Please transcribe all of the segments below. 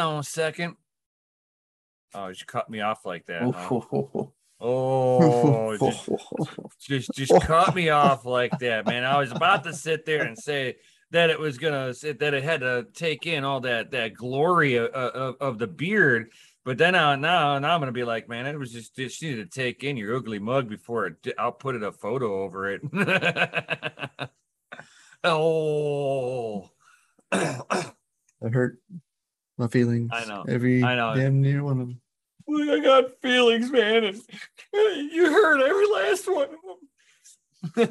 on a second. Oh, you cut me off like that. huh? Oh, just, just just cut me off like that, man. I was about to sit there and say that it was gonna that it had to take in all that that glory of, of, of the beard, but then I, now now I'm gonna be like, man, it was just just needed to take in your ugly mug before I'll put it a photo over it. oh, That hurt my feelings. I know. Every I know. damn near one of them. I got feelings, man, and you heard every last one of them.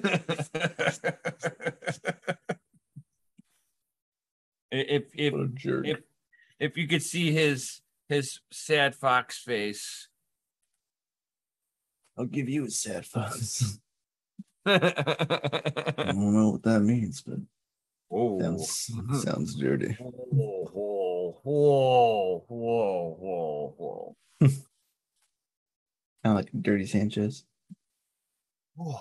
if if What a jerk. if if you could see his his sad fox face. I'll give you a sad fox. I oh, don't know what that means, but sounds, sounds dirty. whoa, whoa, whoa, whoa, whoa, whoa. Kind of like Dirty Sanchez. Whoa.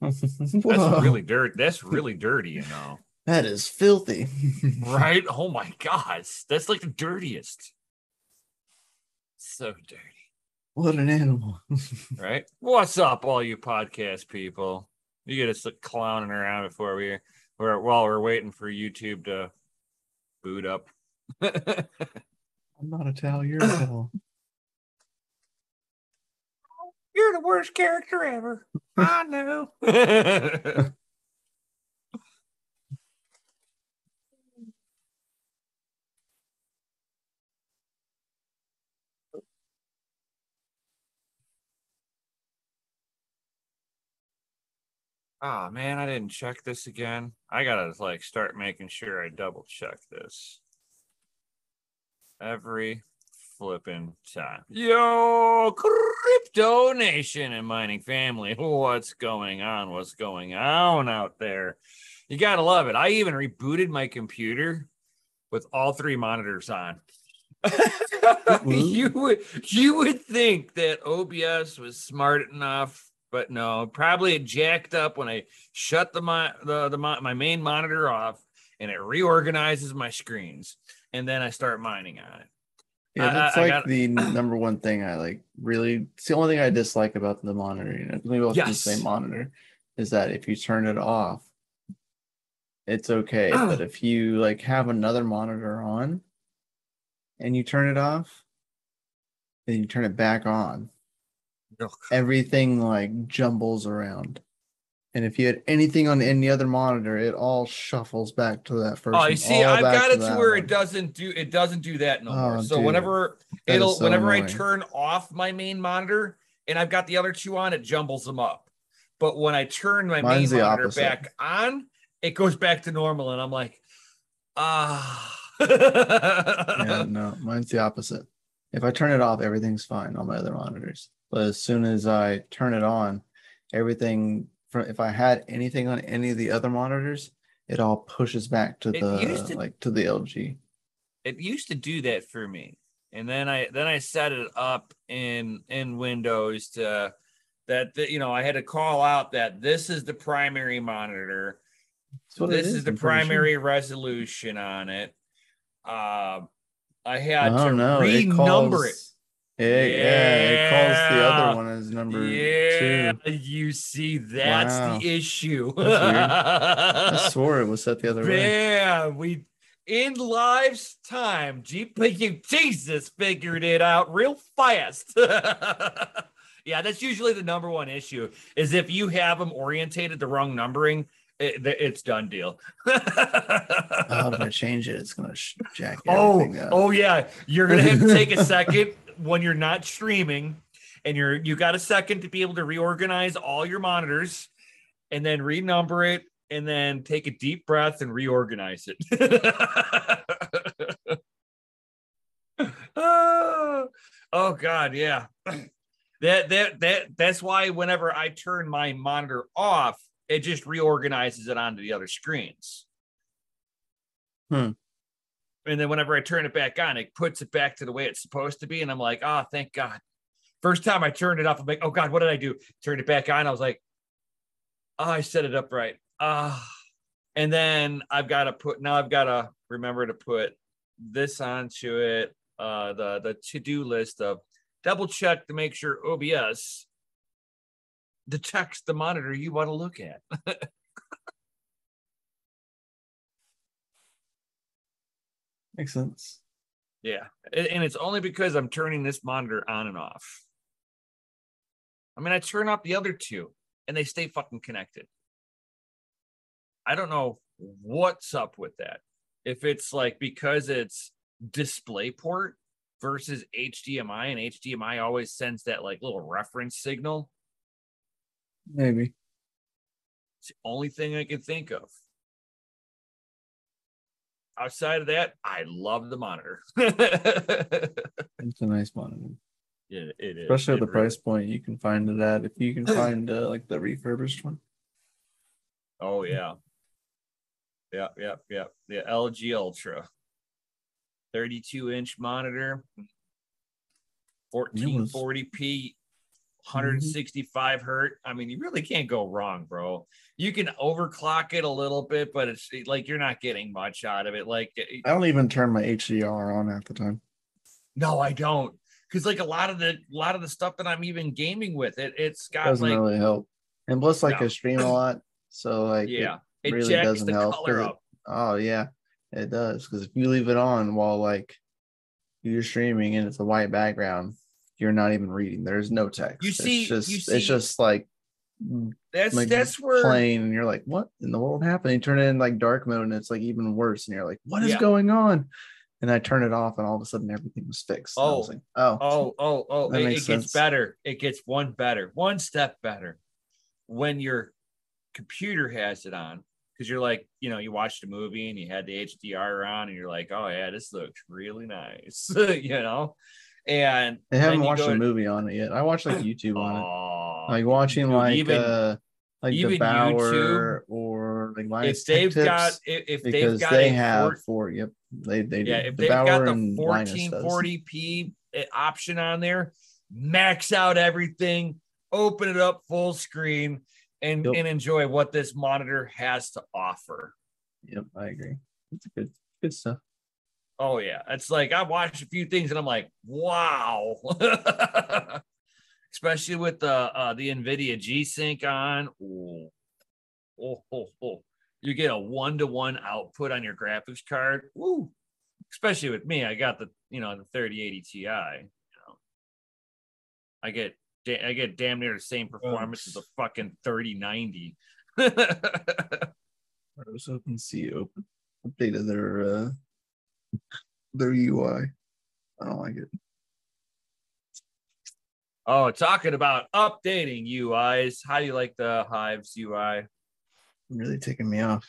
That's That's really dirty. That's really dirty, you know. That is filthy. Right? Oh my gosh. That's like the dirtiest. So dirty. What an animal. Right? What's up, all you podcast people? You get us clowning around before we or while we're waiting for YouTube to boot up. I'm not a towel, you're a towel. You're the worst character ever. I know. oh man, I didn't check this again. I gotta like start making sure I double check this every flipping time. Yo, crypto nation and mining family, what's going on? What's going on out there? You gotta love it. I even rebooted my computer with all three monitors on. Mm-hmm. you would you would think that OBS was smart enough, but no, probably it jacked up when I shut the my the, the my main monitor off and it reorganizes my screens, and then I start mining on it. Yeah, that's I- I like got- the number one thing I like. Really, it's the only thing I dislike about the monitor. You know, maybe I'll Yes. the same monitor is that if you turn it off, it's okay. Ah. but if you like have another monitor on and you turn it off, then you turn it back on, Ugh. everything like jumbles around. And if you had anything on any other monitor, it all shuffles back to that first. Oh, you see, I've got it to where one. it doesn't do it doesn't do that no more. Oh, So dude. whenever it'll so whenever I turn off my main monitor and I've got the other two on, it jumbles them up. But when I turn my Mine's main monitor opposite. back on, it goes back to normal, and I'm like, ah. yeah, no, mine's the opposite. If I turn it off, everything's fine on my other monitors. But as soon as I turn it on, everything from if I had anything on any of the other monitors, it all pushes back to It the to- like to the LG. it used to do that for me and then i then i set it up in in windows to that that, you know i had to call out that this is the primary monitor So this is, the I'm sure. primary resolution on it uh i had Oh to no, it renumber it calls, it. Yeah, it calls the other one as number yeah two. you see that's Wow. the issue That's. I swore it was set the other way. Yeah, we in life's time, GPU Jesus figured it out real fast. yeah, that's usually the number one issue is if you have them orientated the wrong numbering, eh, it, it's done deal. Oh, if I change it, it's gonna jack oh, up. oh yeah, you're gonna have to take a second when you're not streaming, and you're you got a second to be able to reorganize all your monitors, and then renumber it, and then take a deep breath and reorganize it. oh, oh God, yeah. That that that that's why whenever I turn my monitor off, it just reorganizes it onto the other screens. Hmm. And then whenever I turn it back on, it puts it back to the way it's supposed to be. And I'm like, oh, thank God. First time I turned it off, I'm like, oh God, what did I do? Turned it back on. I was like, oh, I set it up right. Ah. and then I've got to put now I've got to remember to put this onto it uh, the the to do list of double check to make sure OBS detects the monitor you want to look at. Makes sense. Yeah. And it's only because I'm turning this monitor on and off. I mean, I turn off the other two and they stay fucking connected. I don't know what's up with that. If it's like because it's display port versus HDMI and HDMI always sends that like little reference signal. Maybe. It's the only thing I can think of outside of that, I love the monitor. it's a nice monitor. Yeah, it is. Especially at the price point you can find it at. If you can find uh, like the refurbished one. Oh yeah. Yeah, yeah, yeah. The LG Ultra. 32 inch monitor, 1440p 165 mm-hmm. hertz. I mean, you really can't go wrong, bro. You can overclock it a little bit, but it's like you're not getting much out of it. Like I don't even turn my HDR on at the time. No, I don't. Because like a lot of the a lot of the stuff that I'm even gaming with, it it's got doesn't like, really help. And plus, like no. I stream a lot, so like yeah, it, it really doesn't help. It, oh yeah, it does. Because if you leave it on while like you're streaming and it's a white background, you're not even reading. There's no text. You see, it's just see, it's just like that's like that's where playing, and you're like, what in the world happened? You turn it in like dark mode, and it's like even worse, and you're like, what is yeah. going on? And I turn it off, and all of a sudden everything was fixed. Oh, was like, oh, oh, oh, oh! It, it gets better. It gets one better, one step better when your computer has it on because you're like, you know, you watched a movie and you had the HDR on, and you're like, oh yeah, this looks really nice, you know. And I haven't watched a movie on it yet. I watched like YouTube on it, like watching dude, like even, uh like the Bower YouTube, or like Linus if they've got if, if they've got they have four, yep, they they yeah, do. if the they've got the 1440p eh, option on there, max out everything, open it up full screen, and yep. and enjoy what this monitor has to offer. Yep, I agree. It's good good stuff. Oh yeah, it's like I watched a few things and I'm like, wow. Especially with the uh, the Nvidia G Sync on. Ooh. Oh, oh, oh. You get a one to one output on your graphics card. Woo. Especially with me, I got the you know the 3080 Ti. You know, I get I get damn near the same performance as a fucking 3090. I was hoping to see open updated their uh their UI. I don't like it. Oh, talking about updating UIs. How do you like the Hives UI? Really taking me off.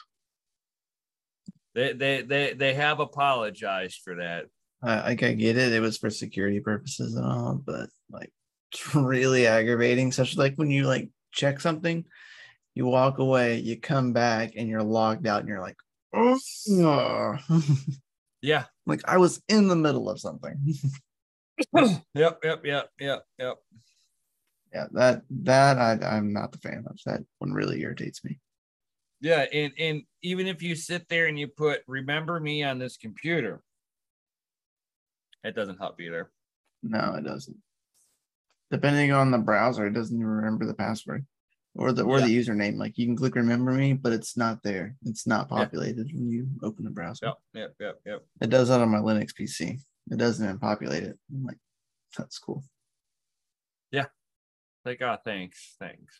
They they they they have apologized for that. I, I get it. It was for security purposes and all, but like it's really aggravating. Such like when you like check something, you walk away, you come back, and you're logged out, and you're like, oh. Yeah. Like I was in the middle of something. yep, yep, yep, yep, yep. Yeah, that that I I'm not the fan of. That one really irritates me. Yeah, and and even if you sit there and you put remember me on this computer, it doesn't help either. No, it doesn't. Depending on the browser, it doesn't even remember the password or the or yeah. the username. Like you can click remember me, but it's not there. It's not populated yeah. when you open the browser. Yep, yep, yep, yep. It does that on my Linux PC. It doesn't even populate it. I'm like, that's cool. Yeah. Like, oh, thanks, thanks.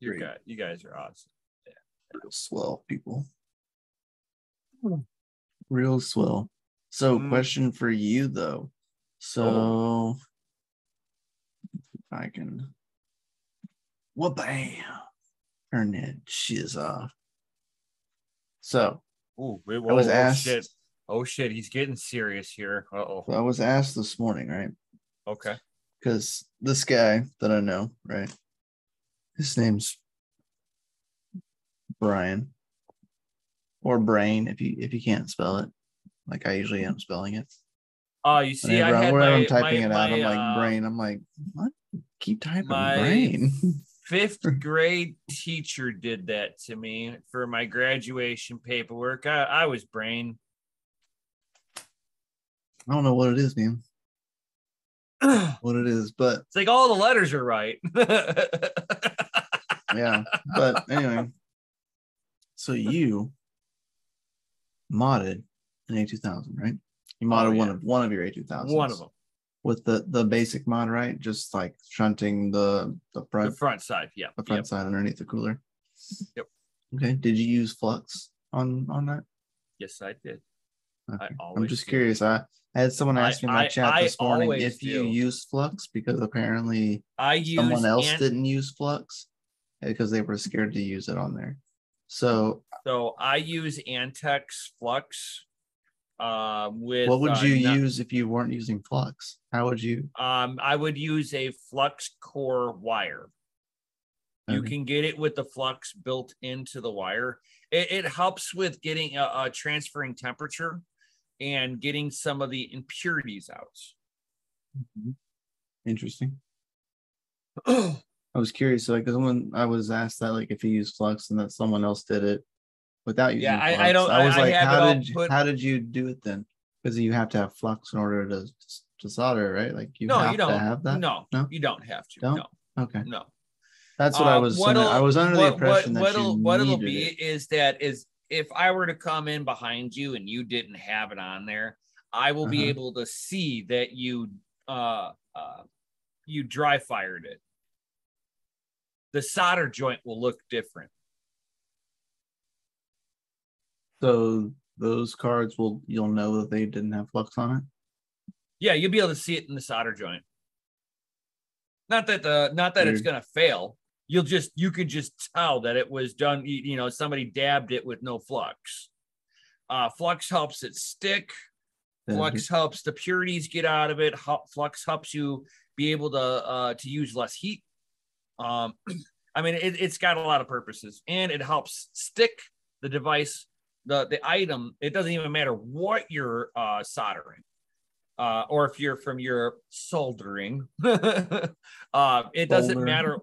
You guys, you guys are awesome. Yeah. Real swell people. Real swell. So, mm. question for you though. So, oh. if I can well, bam. Turn that shiz off. So, Ooh, wait, whoa, I was oh, asked. Shit. Oh shit, he's getting serious here. Uh oh. I was asked this morning, right? Okay. Because this guy that I know, right? His name's Brian, or Brain, if you if you can't spell it, like I usually am spelling it. Oh, you see, whenever, I had my, I'm typing my, it out. My, I'm like uh, Brain. I'm like, what? Keep typing my, Brain. fifth grade teacher did that to me for my graduation paperwork. I, I was brain. I don't know what it is, man. what it is, but it's like all the letters are right. yeah, but anyway, so you modded an A2000, right? You modded oh, yeah. one of one of your A2000s. One of them with the the basic mod, right? Just like shunting the the front the front side, yeah, the front yep. side underneath the cooler. Yep. Okay. Did you use flux on on that? Yes, I did. Okay. I am just did. curious. I, I had someone ask me in my I, chat I, this morning if do. you use flux because apparently I someone else didn't use flux because they were scared to use it on there. So so I use Amtech flux uh, with what would uh, you uh, use if you weren't using flux? How would you? Um, I would use a flux core wire. Okay. You can get it with the flux built into the wire. It, it helps with getting a, a, transferring temperature and getting some of the impurities out. Mm-hmm. Interesting. I was curious, like, because when I was asked that, like, if you use flux and that someone else did it, without using yeah. I, I don't. I was I, like, I how did you, put... how did you do it then? Because you have to have flux in order to to solder, right? Like you no, have you don't to have that. No, no, you don't have to. Don't? No. Okay. No. That's what uh, I was. I was under what, the impression what, that what'll, what it'll be it. is that is if I were to come in behind you and you didn't have it on there, I will uh-huh. be able to see that you uh uh you dry fired it. The solder joint will look different. So those cards will you'll know that they didn't have flux on it. Yeah, you'll be able to see it in the solder joint. Not that the not that Weird. it's gonna fail. You'll just you could just tell that it was done. You know, somebody dabbed it with no flux. Uh, flux helps it stick. Flux helps the purities get out of it. Flux helps you be able to uh, to use less heat. Um, I mean, it, it's got a lot of purposes, and it helps stick the device the the item it doesn't even matter what you're uh, soldering uh, or if you're from your soldering uh, it doesn't Solder. matter.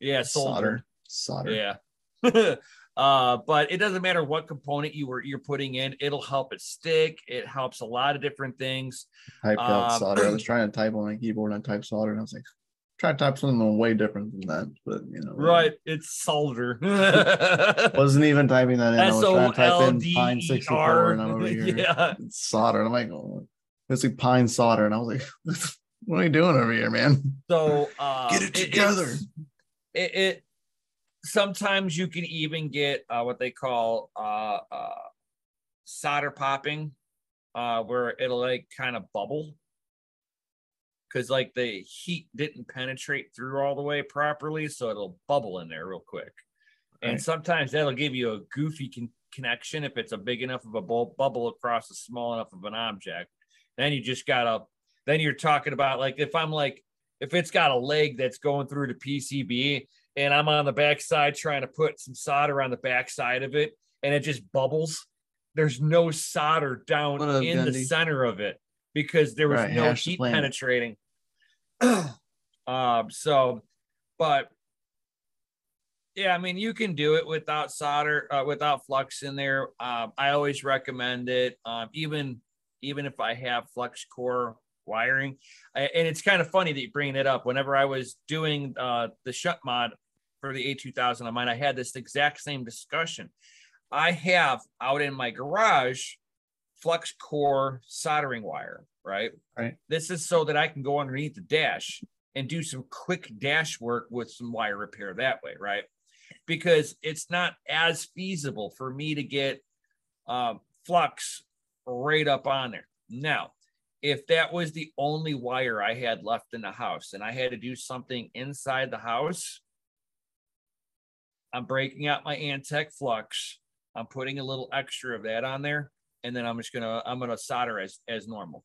Yeah solder. Solder, yeah. Uh, but it doesn't matter what component you were you're putting in it'll help it stick it helps a lot of different things. Typed out um, solder. I was trying to type on my keyboard and I typed solder and i was like try to type something way different than that, but you know. Right, it's solder. Wasn't even typing that in. I was trying to type in pine 64 and I'm over here. Yeah. It's solder. And I'm like, oh, it's like pine solder. And I was like, what are you doing over here, man? So uh, get it together. It, it, sometimes you can even get uh, what they call uh, uh solder popping, uh, where it'll like kind of bubble because like the heat didn't penetrate through all the way properly, so it'll bubble in there real quick. Right. And sometimes that'll give you a goofy con- connection if it's a big enough of a bu- bubble across a small enough of an object. Then you just gotta. Then you're talking about like if I'm like if it's got a leg that's going through the PCB and I'm on the backside trying to put some solder on the backside of it and it just bubbles. There's no solder down up, in Gundy? the center of it because there was right, no heat penetrating. um, so, but yeah, I mean, you can do it without solder, uh, without flux in there. Um, I always recommend it. Um, even even if I have flux core wiring, I, and it's kind of funny that you bring it up. Whenever I was doing uh, the shunt mod for the A2000 on mine, I had this exact same discussion. I have out in my garage flux core soldering wire, right? Right. This is so that I can go underneath the dash and do some quick dash work with some wire repair that way, right? Because it's not as feasible for me to get um, flux right up on there. Now, if that was the only wire I had left in the house and I had to do something inside the house, I'm breaking out my Amtech flux. I'm putting a little extra of that on there and then I'm just gonna I'm gonna solder as as normal.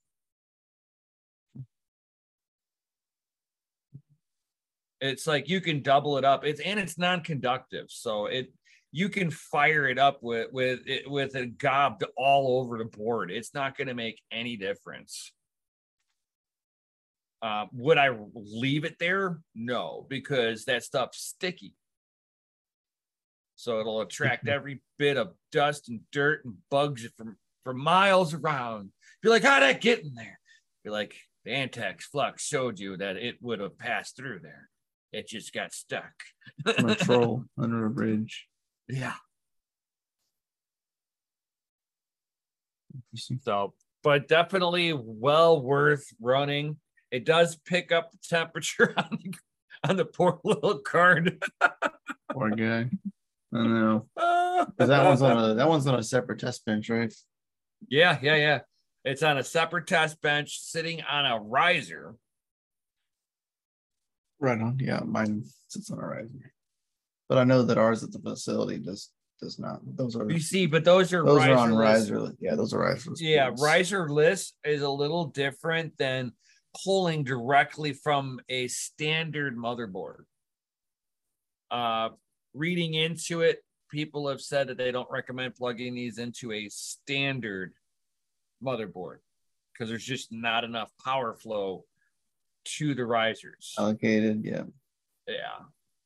It's like you can double it up. It's and it's non-conductive, so it you can fire it up with with it with it gobbed all over the board. It's not going to make any difference. Uh, would I leave it there? No, because that stuff's sticky. So it'll attract every bit of dust and dirt and bugs from for miles around. Be like, how'd that get in there? Be like, the Amtech flux showed you that it would have passed through there. It just got stuck. a troll under a bridge. Yeah. So, but definitely well worth running. It does pick up the temperature on the, on the poor little card. Poor guy. I know. That one's on a that one's on a separate test bench, right? Yeah, yeah, yeah. It's on a separate test bench sitting on a riser. Right on. Yeah, mine sits on a riser. But I know that ours at the facility does does not. Those are you see, but those are those are on riser. Yeah, those are riser. Yeah, riserless is a little different than pulling directly from a standard motherboard. Uh, reading into it, people have said that they don't recommend plugging these into a standard motherboard because there's just not enough power flow to the risers. Allocated, yeah. Yeah.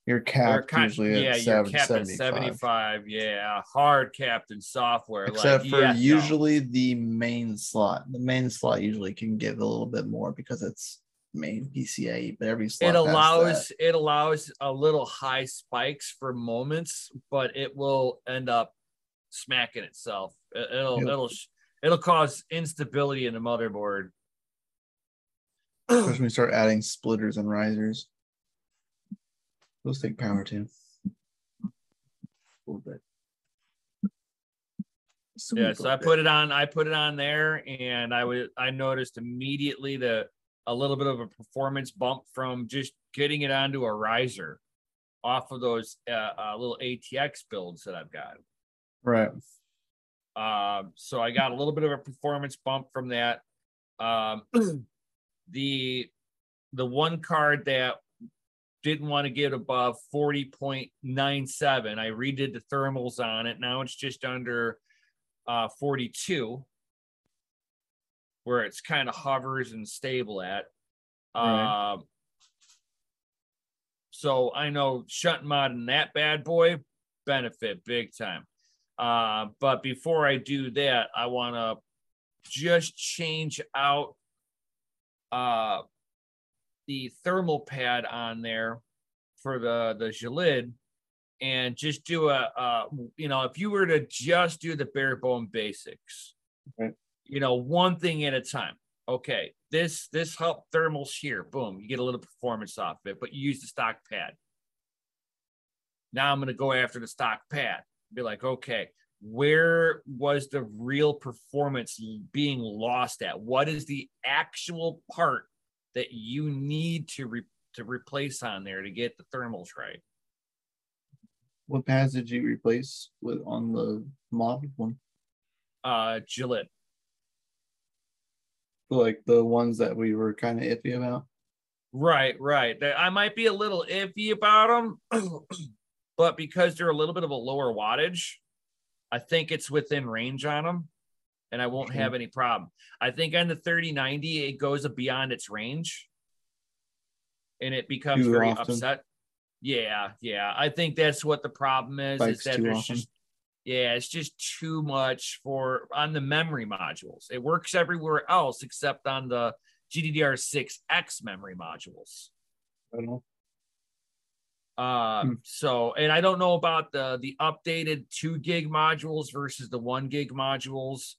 You're capped usually yeah, at you're capped 75. at 75. Yeah, hard capped in software. Except like, for yeah, usually no. the main slot. The main slot usually can give a little bit more because it's main PCIe, but every slot it allows it allows a little high spikes for moments, but it will end up smacking itself. It'll it'll it'll, it'll cause instability in the motherboard. Especially when we start adding splitters and risers. Those take power too. A little bit. yeah, so I put it on. I put it on there, and I would. I noticed immediately the a little bit of a performance bump from just getting it onto a riser off of those uh, uh, little ATX builds that I've got. Right. Um, so I got a little bit of a performance bump from that. Um, the the one card that didn't want to get above 40.97. I redid the thermals on it. Now it's just under uh, 42, where it's kind of hovers and stable at. Right. Uh, so I know shunt mod and that bad boy benefit big time. Uh, but before I do that, I want to just change out uh, the thermal pad on there for the the Gelid and just do a uh, you know if you were to just do the bare bone basics okay. You know one thing at a time okay this this help thermals here boom you get a little performance off it but you use the stock pad now i'm going to go after the stock pad be like okay where was the real performance being lost at what is the actual part that you need to re- to replace on there to get the thermals right. What pads did you replace with on the mod one? Uh, Gelid. Like the ones that we were kind of iffy about. Right, right. I might be a little iffy about them, but because they're a little bit of a lower wattage, I think it's within range on them and I won't have any problem. I think on the 3090, it goes beyond its range and it becomes too very often. upset. Yeah, yeah. I think that's what the problem is. Spikes is that there's often. just yeah, it's just too much for on the memory modules. It works everywhere else except on the GDDR6X memory modules. I don't know. Uh, hmm. so and I don't know about the the updated two gig modules versus the one gig modules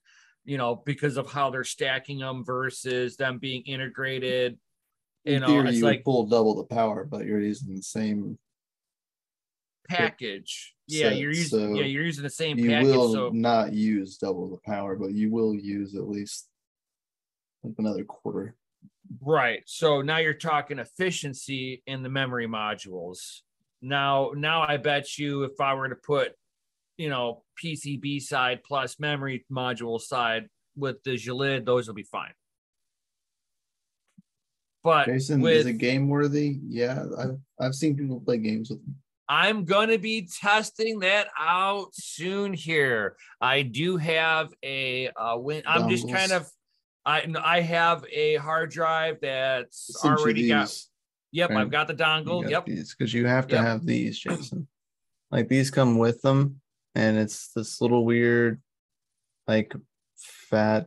you know, because of how they're stacking them versus them being integrated. You In know, theory, it's you like pull double the power, but you're using the same package. Yeah, set, you're using so yeah, you're using the same you package. will so not use double the power, but you will use at least like another quarter. Right. So now you're talking efficiency in the memory modules. Now, now I bet you if I were to put you know, PCB side plus memory module side with the Gelid, those will be fine. But Jason, with, is it game worthy? Yeah, I've I've seen people play games with them. I'm gonna be testing that out soon. Here, I do have a uh, win. I'm just kind of, I I have a hard drive that's already got. Yep, right? I've got the dongle. Got yep, because you have to yep. have these, Jason. Like these come with them, and it's this little weird, like fat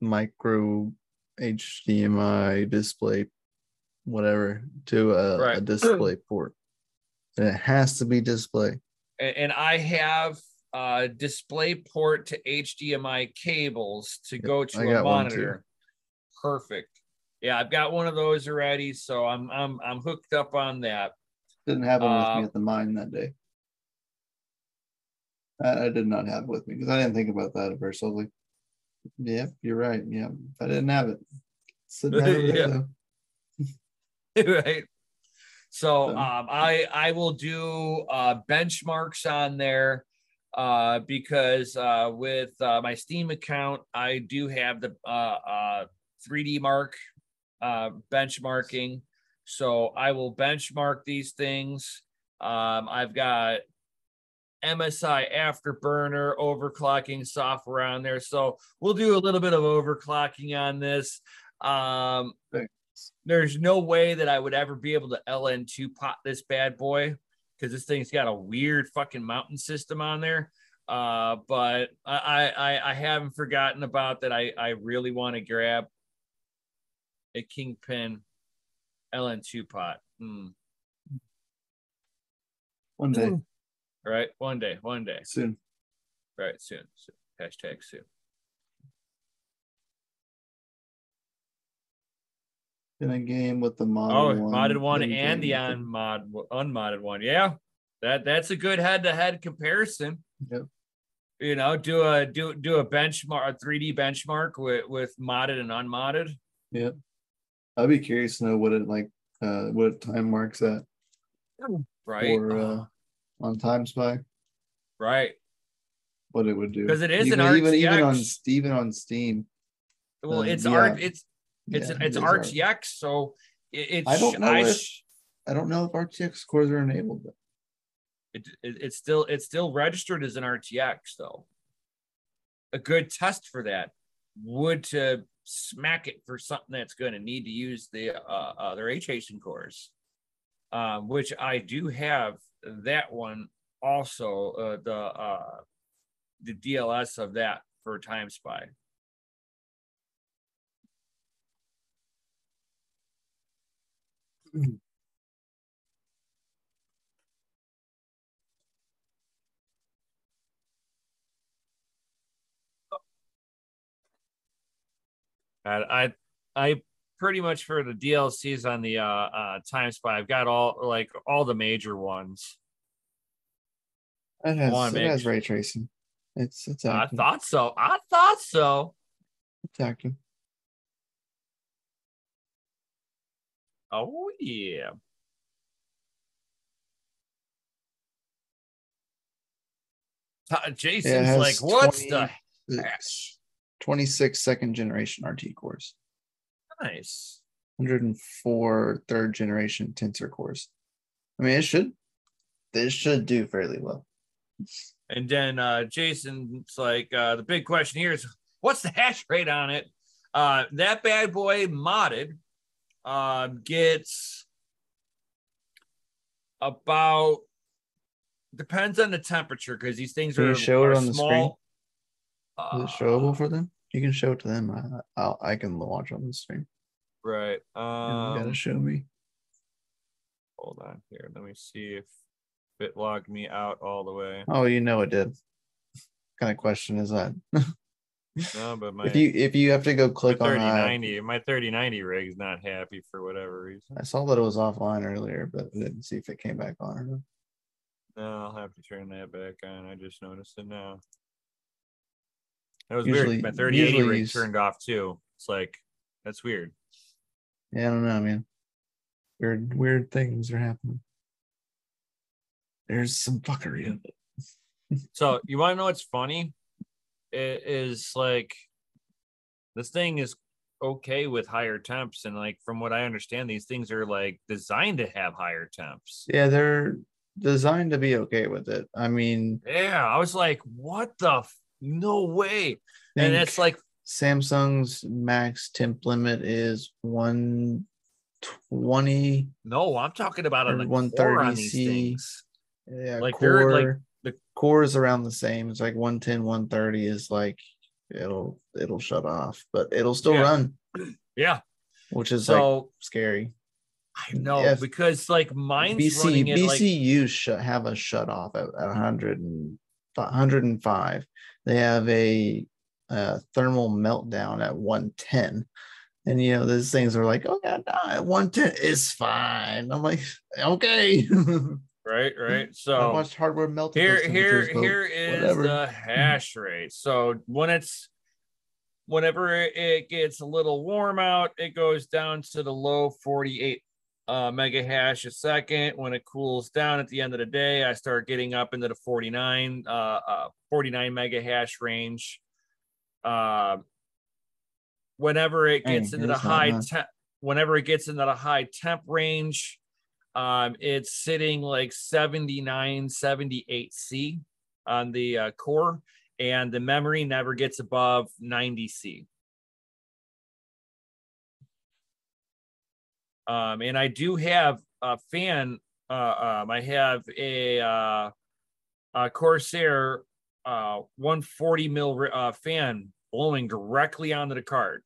micro HDMI display, whatever, to a, right. a display port. And it has to be display. And I have a display port to HDMI cables to yep, go to a monitor. Perfect. Yeah, I've got one of those already, so I'm I'm I'm hooked up on that. Didn't have one with me uh, at the mine that day. I, I did not have it with me because I didn't think about that at first. I was like, "Yeah, you're right. Yeah, I didn't have it, So yeah. right. So um, I I will do uh, benchmarks on there uh, because uh, with uh, my Steam account I do have the uh, uh, 3D Mark uh, benchmarking. So I will benchmark these things. Um, I've got MSI Afterburner overclocking software on there. So we'll do a little bit of overclocking on this. Um, there's no way that I would ever be able to LN2 pot this bad boy because this thing's got a weird fucking mountain system on there. Uh, but I, I I haven't forgotten about that. I I really want to grab a kingpin LN2 pot. Mm. One day. Right, one day, one day. Soon. Right, soon. soon. Hashtag soon. In a game with the modded oh, one. modded one and the unmod unmodded one. Yeah, that that's a good head-to-head comparison. Yep. You know, do a do do a benchmark, a 3D benchmark with with modded and unmodded. Yep. I'd be curious to know what it like, uh, what time marks at. Right. Or uh, on Time Spy. Right. What it would do because it is even, an even even on even on Steam. Well, uh, it's yeah. art. It's it's yeah, it's it RTX, so it's. I don't know I, if I don't know if RTX cores are enabled. It, it, it's still it's still registered as an RTX though. A good test for that would to smack it for something that's going to need to use the uh, uh their H Hasten cores, um, which I do have that one also uh, the uh, the DLS of that for Time Spy. And I I pretty much for the DLCs on the uh uh Time Spy, I've got all like all the major ones. It has, it has ray tracing. It's it's active. I thought so. I thought so. It's active. Oh yeah. Jason's yeah, like, what's 20, the 26 second generation RT cores. Nice. 104 third generation tensor cores. I mean, it should this should do fairly well. And then uh Jason's like, uh the big question here is what's the hash rate on it? Uh that bad boy modded uh, gets about depends on the temperature because these things can are, you show are it on the screen. Is it showable for them? You can show it to them. I, I'll, I can watch on the screen. Right. Um, you gotta show me. Hold on here. Let me see if it logged me out all the way. Oh, you know it did. What kind of question is that? No, but my if you if you have to go click on 3090, my 3090 rig is not happy for whatever reason. I saw that it was offline earlier, but I didn't see if it came back on or not. No, I'll have to turn that back on. I just noticed it now. That was usually, weird. My 3080 rig turned off too. It's like that's weird. Yeah, I don't know, man. Weird, weird things are happening. There's some fuckery in it. so you want to know what's funny? Is like this thing is okay with higher temps and like from what i understand these things are like designed to have higher temps. Yeah they're designed to be okay with it. I mean yeah i was like what the f- no way. And it's like samsung's max temp limit is 120 no i'm talking about on the 130 c yeah like core, they're like the core is around the same. It's like 110, 130 is like it'll it'll shut off, but it'll still yeah. run. Yeah, which is so, like scary. I know if because like mine's BC, running BCU like... should have a shut off at, at 100 and 105. They have a, a, thermal meltdown at 110. And you know, these things are like, oh yeah, no, 110 is fine. I'm like, okay. right, right. So I watched hardware melt. Here, here, here is whatever. the hash rate. So when it's whenever it gets a little warm out, it goes down to the low 48 uh, mega hash a second. When it cools down at the end of the day, I start getting up into the 49, uh, uh 49 mega hash range. Uh, whenever it gets into the high temp, whenever it gets into the high temp range, um, it's sitting like 79, 78 C on the uh, core, and the memory never gets above 90 C. Um, and I do have a fan. Uh, um, I have a, uh, a Corsair uh, 140 mil uh, fan blowing directly onto the card.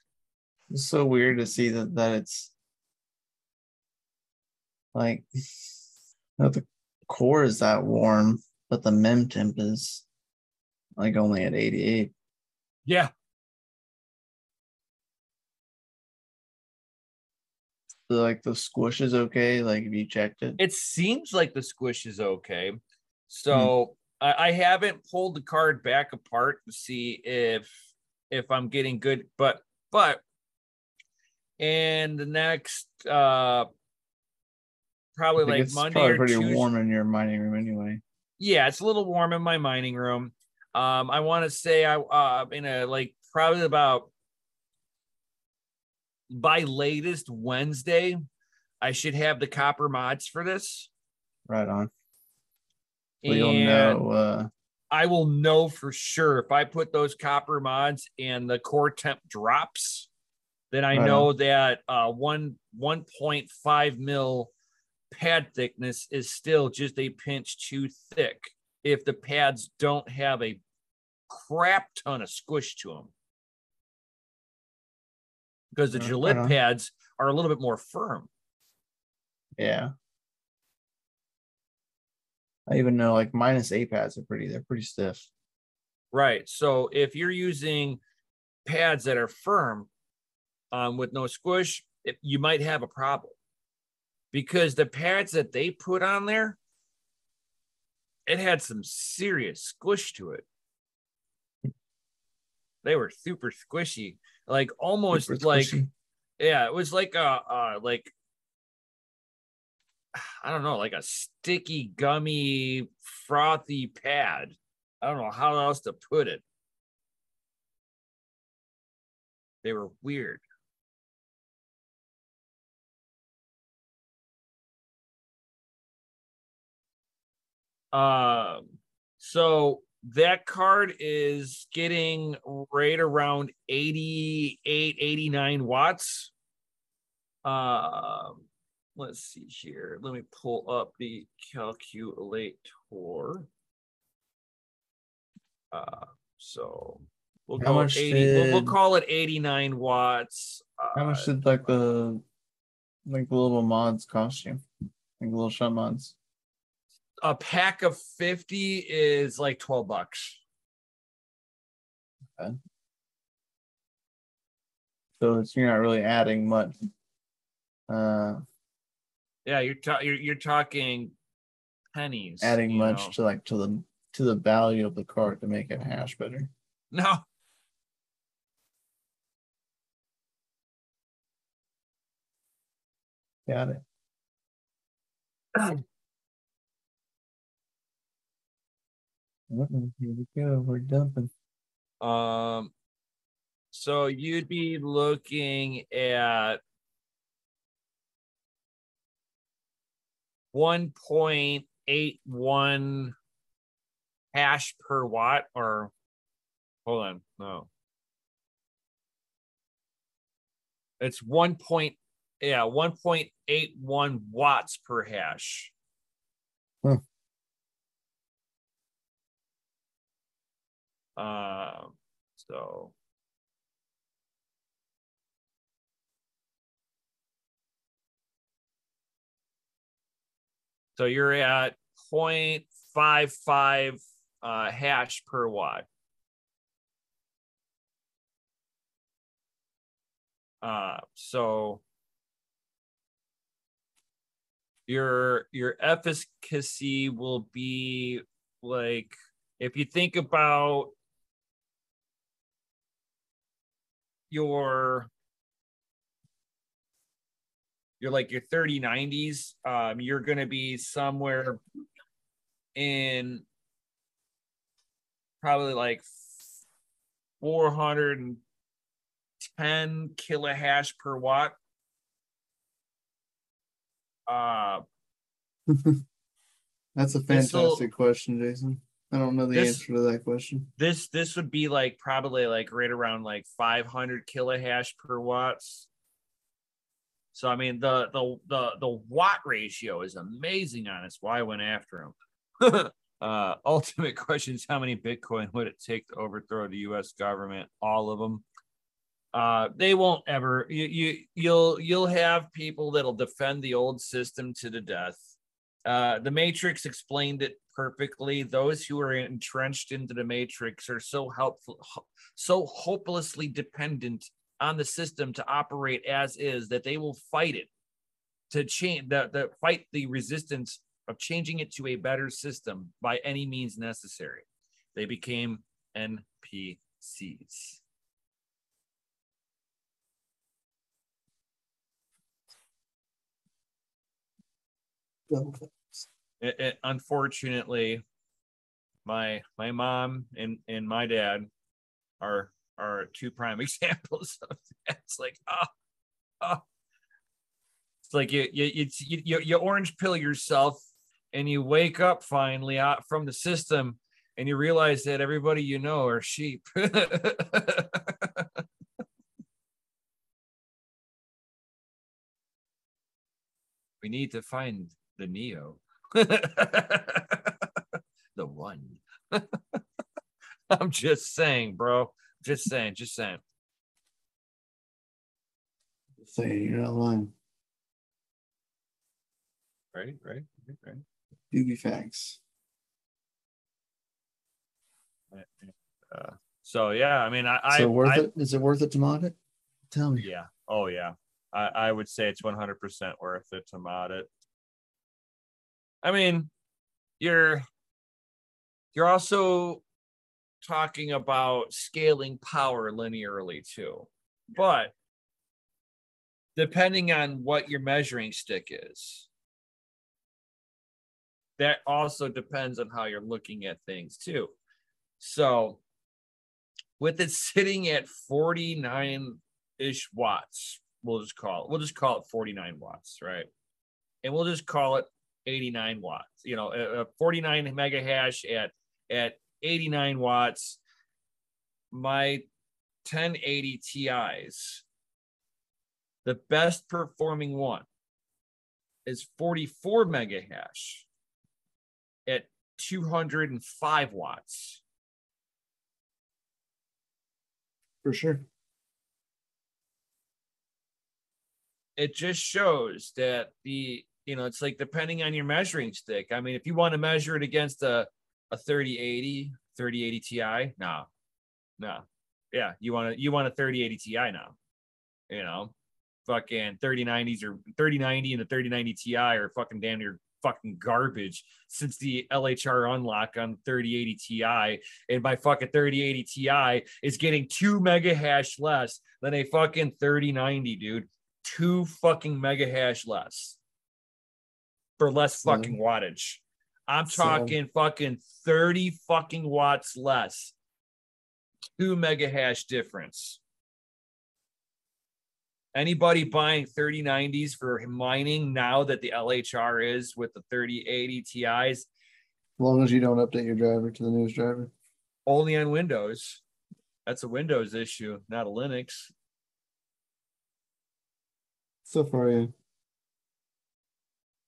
It's so weird to see that that it's like the core is that warm, but the mem temp is like only at 88. Yeah, the like the squish is okay? Like if you checked it? It seems like the squish is okay. So hmm. I, I haven't pulled the card back apart to see if if I'm getting good, but but in the next uh probably like Monday probably or pretty Tuesday. warm in your mining room anyway. Yeah, it's a little warm in my mining room. Um, I want to say I uh in a like probably about by latest Wednesday, I should have the copper mods for this. Right on. And you'll know. Uh... I will know for sure if I put those copper mods and the core temp drops, then I right know on. that uh, one 1.5 mil pad thickness is still just a pinch too thick if the pads don't have a crap ton of squish to them because the Gelid pads are a little bit more firm. Yeah. I even know like minus A pads are pretty, they're pretty stiff. Right. So if you're using pads that are firm um, with no squish, it, you might have a problem because the pads that they put on there, it had some serious squish to it. They were super squishy like almost like yeah, it was like a uh, like I don't know, like a sticky, gummy, frothy pad. I don't know how else to put it. They were weird. Um, so that card is getting right around 88 89 watts. Uh, let's see here. Let me pull up the calculator. Uh, so we'll how much 80 did, we'll, we'll, call it 89 watts how much did like the like the little mods cost you? Like little shot mods a pack of 50 is like 12 bucks. Okay. So it's, you're not really adding much. Uh, yeah, you're, ta- you're you're talking pennies. Adding much know. to like to the to the value of the card to make it hash better. No. Got it. Here we go. We're dumping. Um, so you'd be looking at 1.81 hash per watt, or hold on, no. It's 1. Point, yeah, 1.81 watts per hash. Hmm. Uh, So So you're at 0.55 uh, hash per watt. Uh, so your your efficacy will be like if you think about your you're like your 3090s um you're going to be somewhere in probably like 410 kilohash per watt. Uh that's a fantastic question jason i don't know the this, answer to that question this this would be like probably like right around like 500 kilohash per watts so I mean the the the the watt ratio is amazing on us. Why I went after him. uh, ultimate question is how many Bitcoin would it take to overthrow the U.S. government? All of them. Uh, they won't ever. You, you you'll you'll have people that'll defend the old system to the death. Uh, the Matrix explained it perfectly. Those who are entrenched into the Matrix are so helpful, so hopelessly dependent on the system to operate as is that they will fight it to change the, the fight the resistance of changing it to a better system by any means necessary. They became NPCs. It, it, unfortunately, my my mom and and my dad are are two prime examples of that. It's like, oh, oh. It's like you you, you you you orange pill yourself and you wake up finally out from the system and you realize that everybody you know are sheep. we need to find the Neo. the one. I'm just saying, bro. Just saying, just saying. Just saying, you're not lying. Right, right, right, right. Doobie facts. Uh, so yeah, I mean, I. So worth I, it? Is it worth it to mod it? Tell me. Yeah. Oh yeah. I, I would say it's 100% worth it to mod it. I mean, you're you're also talking about scaling power linearly too. But depending on what your measuring stick is, that also depends on how you're looking at things too. So, with it sitting at 49 ish watts, we'll just call it, we'll just call it 49 watts, right? And we'll just call it 89 watts, you know, a 49 mega hash at, at 89 watts. My 1080 Ti's, the best performing one is 44 mega hash at 205 watts. For sure. It just shows that the, you know, it's like depending on your measuring stick. I mean, if you want to measure it against a a 3080, 3080 Ti? No, no. Yeah, you want to you want a 3080 Ti now. You know, fucking 3090s or 3090 and the 3090 Ti are fucking damn near fucking garbage since the LHR unlock on 3080 Ti. And my fucking 3080 Ti is getting two mega hash less than a fucking 3090, dude. Two fucking mega hash less for less fucking mm-hmm. wattage. I'm talking fucking 30 fucking watts less. Two mega hash difference. Anybody buying 3090s for mining now that the LHR is with the 3080 Ti's? As long as you don't update your driver to the newest driver. Only on Windows. That's a Windows issue, not a Linux. So far, yeah.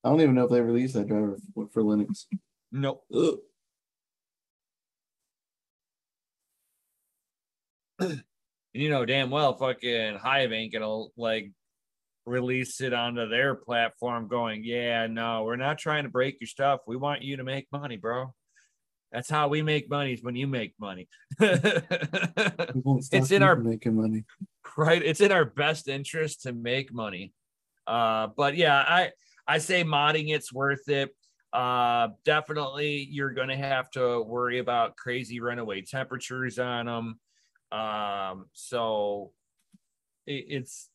I don't even know if they released that driver for Linux. Nope. You know damn well fucking Hive ain't gonna like release it onto their platform going, yeah, no, we're not trying to break your stuff. We want you to make money, bro. That's how we make money is when you make money. it's in our making money. Right. It's in our best interest to make money. Uh, but yeah, I I say modding it's worth it. Uh, definitely you're gonna have to worry about crazy runaway temperatures on them. Um, so it, it's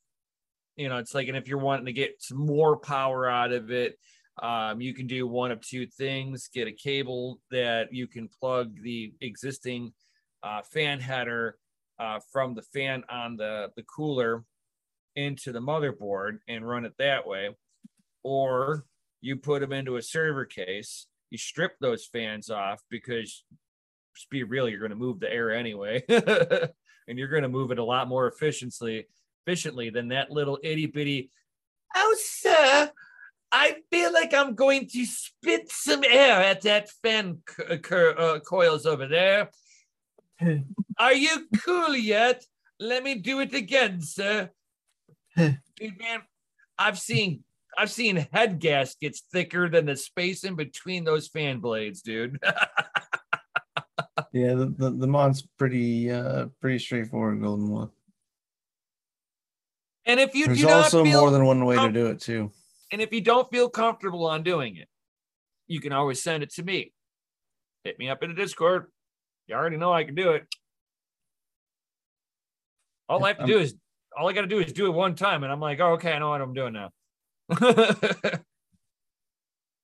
you know, it's like, and if you're wanting to get some more power out of it, um, you can do one of two things get a cable that you can plug the existing uh, fan header uh, from the fan on the, the cooler into the motherboard and run it that way. Or you put them into a server case, you strip those fans off because, to be real, you're going to move the air anyway. and you're going to move it a lot more efficiently efficiently than that little itty bitty. Oh, sir, I feel like I'm going to spit some air at that fan co- co- uh, coils over there. Are you cool yet? Let me do it again, sir. Dude, man, I've seen I've seen head gaskets thicker than the space in between those fan blades, dude. yeah, the, the, the mod's pretty uh pretty straightforward, Golden One. And if you there's also more than one way to do it too. And if you don't feel comfortable on doing it, you can always send it to me. Hit me up in the Discord. You already know I can do it. All I have to do is all I got to do is do it one time, and I'm like, oh, okay, I know what I'm doing now. yeah,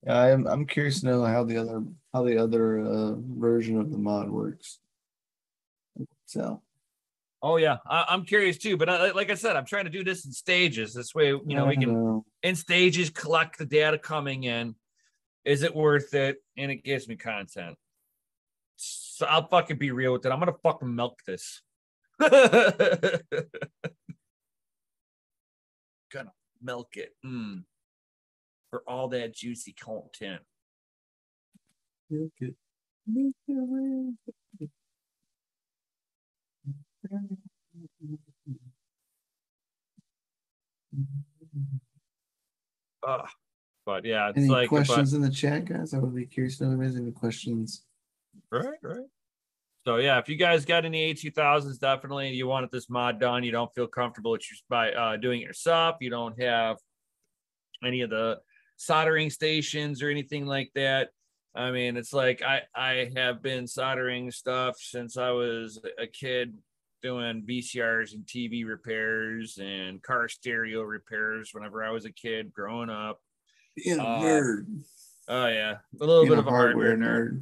I'm I'm curious to know how the other how the other uh, version of the mod works. So Oh yeah, I, am curious too. But I, like I said, I'm trying to do this in stages. This way, you know, we can know. in stages collect the data coming in. Is it worth it? And it gives me content. So I'll fucking be real with it. I'm gonna fucking milk this. gonna milk it mm. for all that juicy content. Milk it. Milk it. Uh, but yeah, it's any like questions in the chat, guys? I would be curious to know if there's any questions. Right, right. So yeah, if you guys got any A2000s, definitely you wanted this mod done. You don't feel comfortable by uh, doing it yourself. You don't have any of the soldering stations or anything like that. I mean, it's like I I have been soldering stuff since I was a kid doing VCRs and TV repairs and car stereo repairs whenever I was a kid growing up. Being a uh, nerd. Oh yeah, a little Being bit of a hardware, hardware nerd.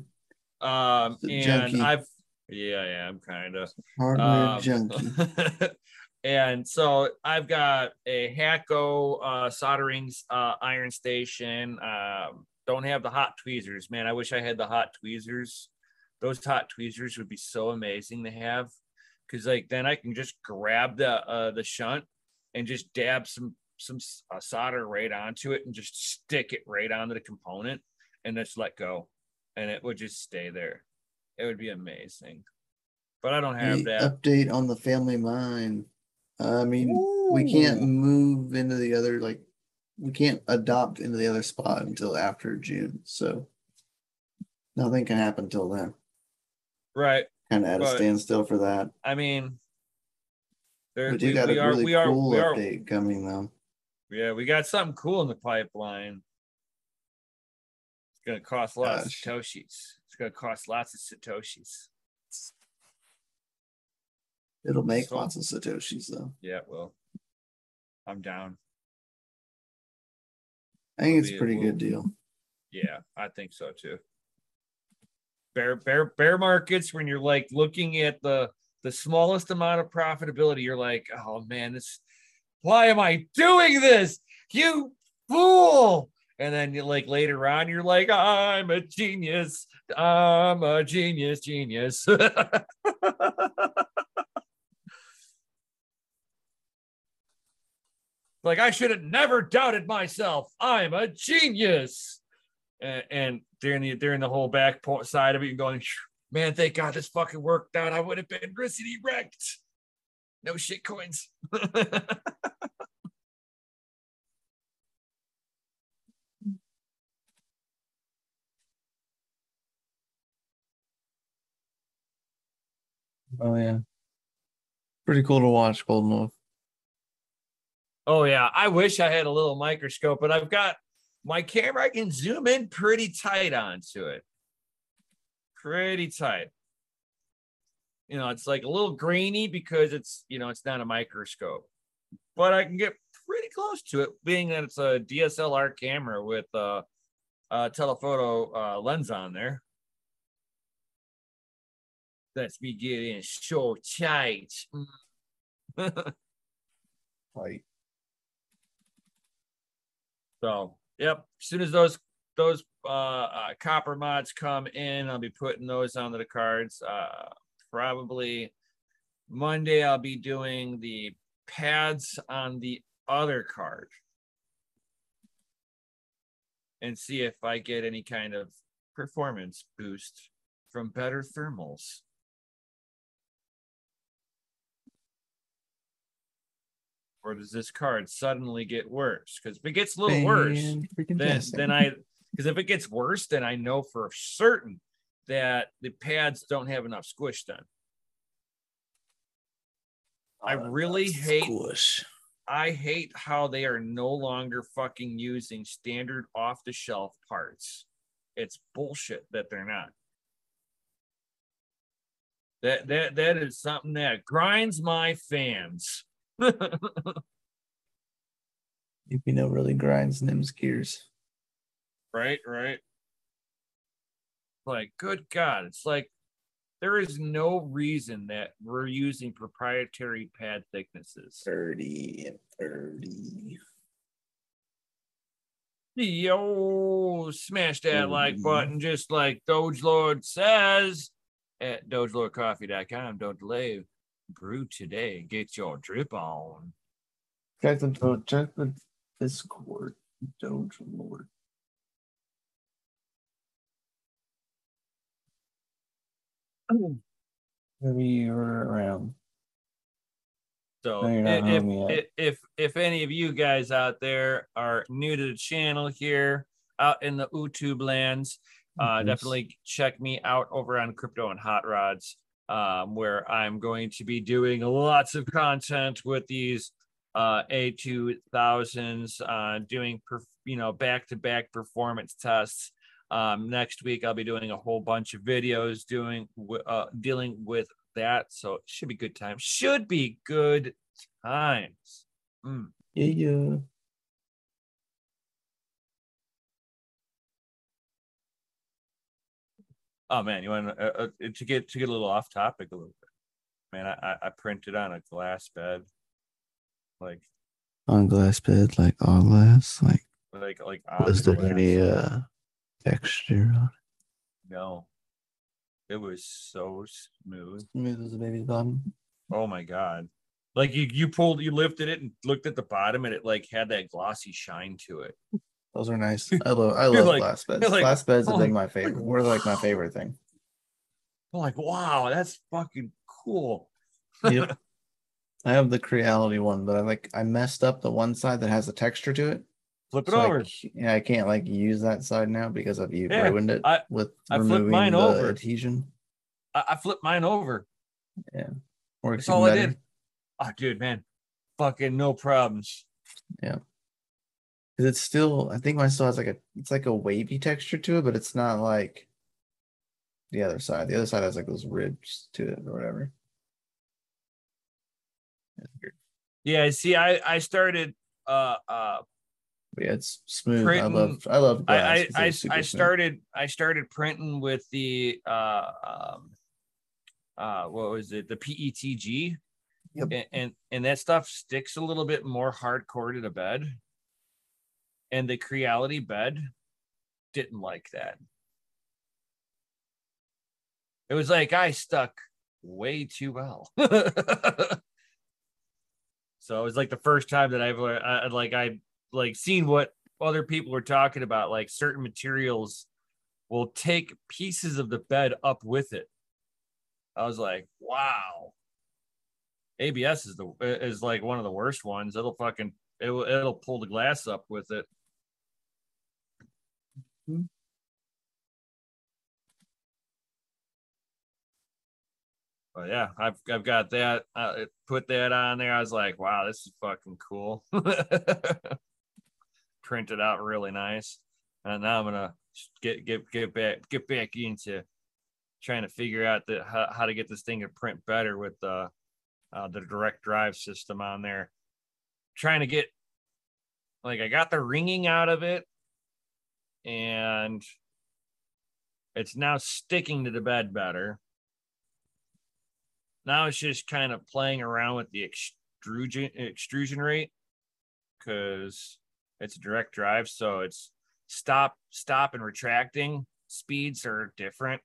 nerd. Um, and junkie. I've yeah, yeah, I'm kind of hardware um, junkie. and so I've got a Hakko uh, soldering uh, iron station. Um, don't have the hot tweezers, man. I wish I had the hot tweezers. Those hot tweezers would be so amazing to have because like then I can just grab the uh, the shunt and just dab some some uh, solder right onto it and just stick it right onto the component and just let go, and it would just stay there. It would be amazing, but I don't have that update on the family mine. I mean, Ooh. we can't move into the other like we can't adopt into the other spot until after June, so nothing can happen until then. Right kind of at but, a standstill for that. I mean, there, but you we, got we a really are, cool are, update are, coming though. Yeah, we got something cool in the pipeline. It's gonna cost lots Gosh. of satoshis. It's gonna cost lots of satoshis. It'll make so, lots of satoshis though. Yeah, well, I'm down. I think it's a pretty good deal. Yeah, I think so too bear bear bear markets when you're like looking at the the smallest amount of profitability you're like oh man this why am i doing this you fool and then you like later on you're like i'm a genius i'm a genius genius like i should have never doubted myself i'm a genius and, and during the during the whole back side of it, you're going, man, thank God this fucking worked out. I would have been ricity wrecked. No shit coins. Oh yeah. Pretty cool to watch Golden Wolf. Oh yeah, I wish I had a little microscope, but I've got my camera. I can zoom in pretty tight onto it. Pretty tight. You know, it's like a little grainy because it's you know it's not a microscope, but I can get pretty close to it, being that it's a DSLR camera with a, a telephoto uh, lens on there. Let's be getting short tight. Like So, yep. As soon as those those uh, uh, copper mods come in, I'll be putting those onto the cards. Uh, probably Monday, I'll be doing the pads on the other card and see if I get any kind of performance boost from better thermals. Or does this card suddenly get worse? Because if it gets a little worse, then, then I because if it gets worse, then I know for certain that the pads don't have enough squish done. I oh, really hate squish. I hate how they are no longer fucking using standard off the shelf parts. It's bullshit that they're not. That that that is something that grinds my fans. know really grinds Nim's gears. Right, right. Like, good God, it's like there is no reason that we're using proprietary pad thicknesses. 30 and 30. Yo, smash that 30. like button just like Doge Lord says at dogelordcoffee.com. Don't delay brew today. Get your drip on. Check the check the Discord. Doge Lord. Maybe you're around. So if, if, if if any of you guys out there are new to the channel here out in the YouTube lands, uh, definitely check me out over on Crypto and Hot Rods um, where I'm going to be doing lots of content with these uh, A2000s, uh, doing, perf- you know, back to back performance tests. Um, next week, I'll be doing a whole bunch of videos doing, uh, dealing with that. So it should be good times. Should be good times. Mm. Yeah, yeah. Oh man, you want uh, uh, to get to get a little off topic a little bit? Man, I I printed on a glass bed, like on glass bed, like all glass, like like like. Was there any uh texture on it? No, it was so smooth. Smooth as a baby's bottom. Oh my god! Like you you pulled you lifted it and looked at the bottom and it like had that glossy shine to it. Those are nice. I love I love like, glass beds. Like, glass beds have been my favorite. We're like my favorite thing. I'm like, wow, that's fucking cool. yep. I have the Creality one, but I like I messed up the one side that has a texture to it. Flip it so over. I, yeah, I can't like use that side now because of you yeah, ruined it I, with I removing mine the over. adhesion. I, I flipped mine over. Yeah. Works That's all better. I did. Oh, dude, man. Fucking no problems. Yeah because it's still I think mine still has like a it's like a wavy texture to it, but it's not like the other side. The other side has like those ribs to it or whatever. Yeah, I see, I I started uh uh yeah, it's smooth. Printing, I love I love. I I, I, I started I started printing with the uh um uh what was it the PETG. Yep. And, and and that stuff sticks a little bit more hardcore to the bed and the Creality bed didn't like that. It was like I stuck way too well. so it was like the first time that I've uh, like I like seen what other people were talking about. Like certain materials will take pieces of the bed up with it. I was like, wow. ABS is the is like one of the worst ones. It'll fucking it will it'll pull the glass up with it. Mm-hmm. But yeah, I've I've got that. I put that on there. I was like, wow, this is fucking cool. Printed out really nice. And now I'm gonna get get get back get back into trying to figure out the how, how to get this thing to print better with the uh, the direct drive system on there. Trying to get like I got the ringing out of it, and it's now sticking to the bed better. Now it's just kind of playing around with the extrusion extrusion rate because it's a direct drive, so it's stop, stop, and retracting speeds are different.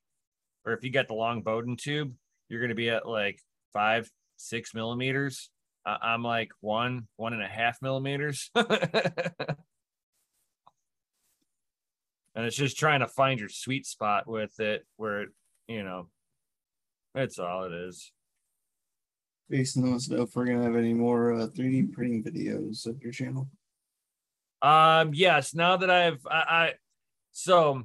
Or if you get the long Bowden tube, you're going to be at like five, six millimeters. I'm like one, one and a half millimeters. and it's just trying to find your sweet spot with it where, it, you know, that's all it is. Based on those, if we're gonna have any more uh, 3D printing videos of your channel. Um, yes, now that I've I, I so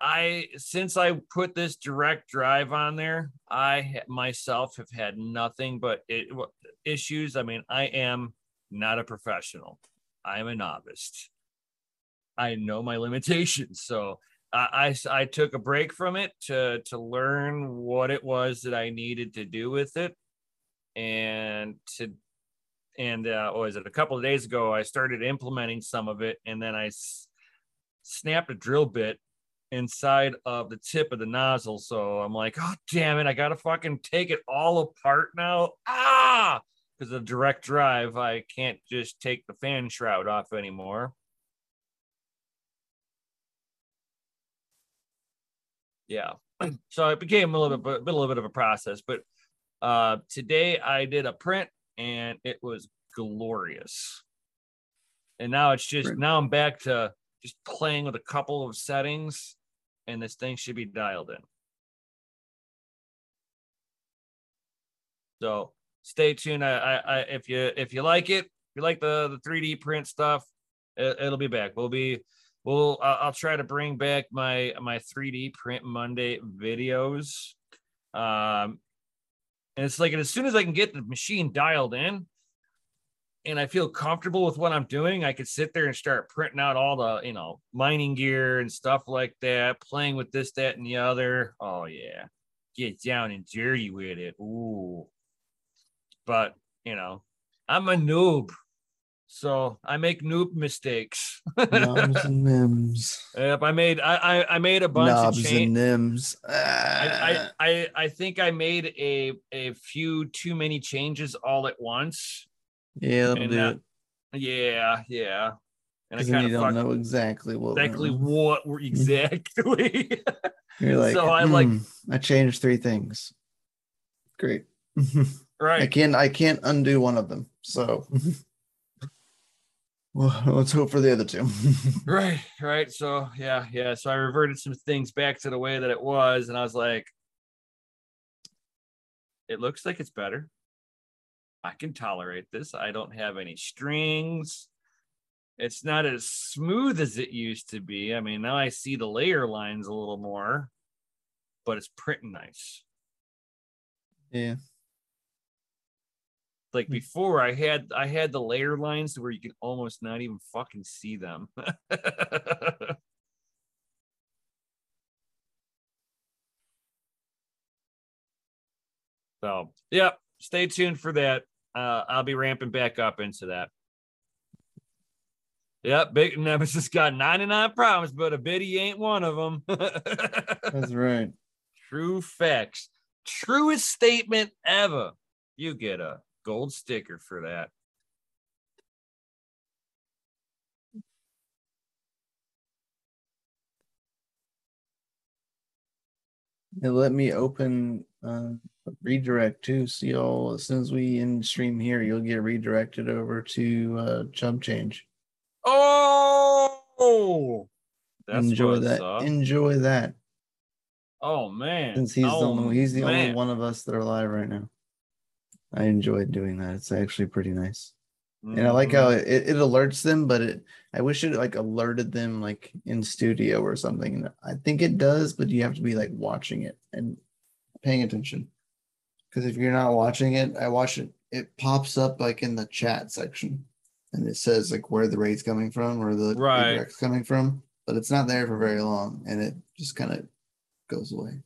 I since I put this direct drive on there, I myself have had nothing but it, issues. I mean, I am not a professional. I am a novice. I know my limitations, so I, I I took a break from it to to learn what it was that I needed to do with it, and to and uh, was it a couple of days ago? I started implementing some of it, and then I s- snapped a drill bit inside of the tip of the nozzle. So I'm like, oh damn it, I gotta fucking take it all apart now. Ah, because of direct drive, I can't just take the fan shroud off anymore. Yeah, so it became a little bit, a little bit of a process, but uh, today I did a print and it was glorious. And now it's just now I'm back to just playing with a couple of settings, and this thing should be dialed in. So stay tuned. I, I, I if you if you like it, if you like the the 3D print stuff, it, will be back. We'll be we'll I'll try to bring back my my 3D print Monday videos. Um, and it's like, and as soon as I can get the machine dialed in and I feel comfortable with what I'm doing, I could sit there and start printing out all the, you know, mining gear and stuff like that, playing with this, that, and the other. Oh, yeah. Get down and dirty with it. Ooh. But, you know, I'm a noob. So I make noob mistakes. Knobs and nims. Yep, I made I I, I made a bunch Knobs of change- and nims. I, I, ah. I I think I made a a few too many changes all at once. Yeah, that'll do it. Yeah, yeah. And I kind of don't know exactly what exactly what were exactly. You're like, so I like hmm, I changed three things. Great. right. I can't I can't undo one of them. So well, let's hope for the other two. right, right. So yeah, yeah. So I reverted some things back to the way that it was, and I was like, it looks like it's better. I can tolerate this. I don't have any strings. It's not as smooth as it used to be. I mean, now I see the layer lines a little more, but it's pretty nice. Yeah like hmm. before i had i had the layer lines where you can almost not even fucking see them so yeah stay tuned for that uh, i'll be ramping back up into that Yep, Big Nemesis got 99 problems, but a biddy ain't one of them. That's right. True facts. Truest statement ever. You get a gold sticker for that. It let me open uh, redirect too. So y'all, as soon as we in stream here, you'll get redirected over to uh, Chump Change. Oh, That's enjoy that. Up. Enjoy that. Oh man! Since he's oh, the only, he's the man. only one of us that are live right now. I enjoyed doing that. It's actually pretty nice. Mm-hmm. And I like how mm-hmm. it, it alerts them, but it I wish it like alerted them like in studio or something. I think it does, but you have to be like watching it and paying attention. Because if you're not watching it, I watch it, it pops up like in the chat section and it says like where the raid's coming from or the right coming from, but it's not there for very long and it just kind of goes away.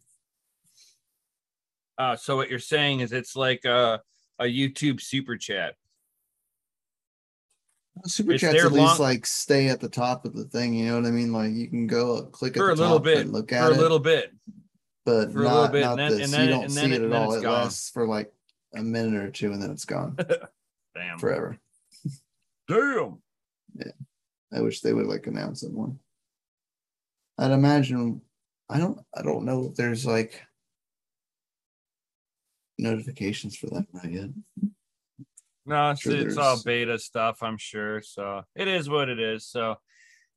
Uh, so what you're saying is it's like a, a YouTube super chat. Super it's chats at least long... like stay at the top of the thing. You know what I mean? Like you can go click for a little bit, look at it for it, a little bit, but for not, a little bit, not and then, this. And then, you don't see it, it at all. It gone. lasts for like a minute or two, and then it's gone. Damn, forever. Damn. Yeah, I wish they would like announce it more. I'd imagine. I don't. I don't know if there's like notifications for that not yet. No, it's, sure it's all beta stuff, I'm sure. So it is what it is. So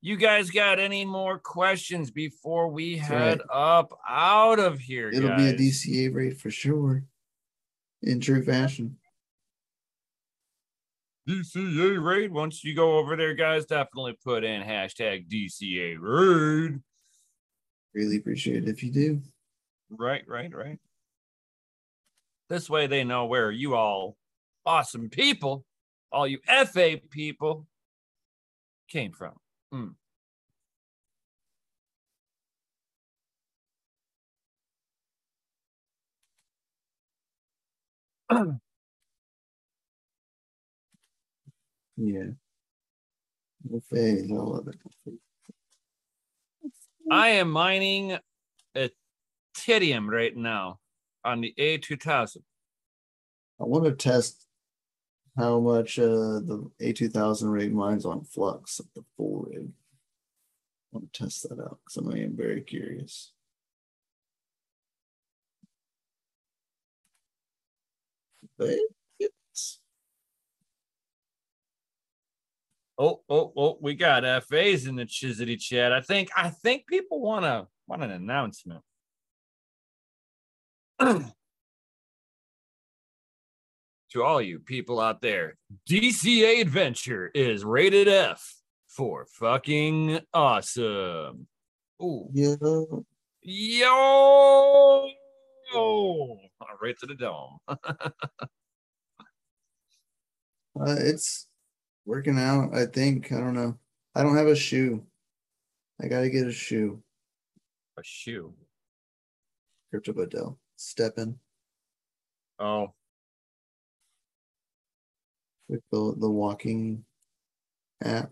you guys got any more questions before we head right. up out of here? It'll guys? be a DCA rate for sure. In true fashion. DCA raid. Once you go over there, guys, definitely put in hashtag DCA raid. Really appreciate it if you do. Right, right, right. This way they know where you all awesome people, all you FA people, came from. Mm. yeah. FA, I love it. I am mining a Ethereum right now on the A2000. I want to test how much uh, the A2000 rig mines on Flux, of the full rig. I want to test that out because I am very curious. But. Oh, oh, oh, we got FAs in the Chizity chat. I think I think people want to want an announcement. to all you people out there, DCA Adventure is rated F for fucking awesome. Ooh. Yo. Yo. Right to the dome. uh, it's working out, I think. I don't know. I don't have a shoe. I got to get a shoe. A shoe? Crypto Badell. STEPN. Oh, with the, the walking app.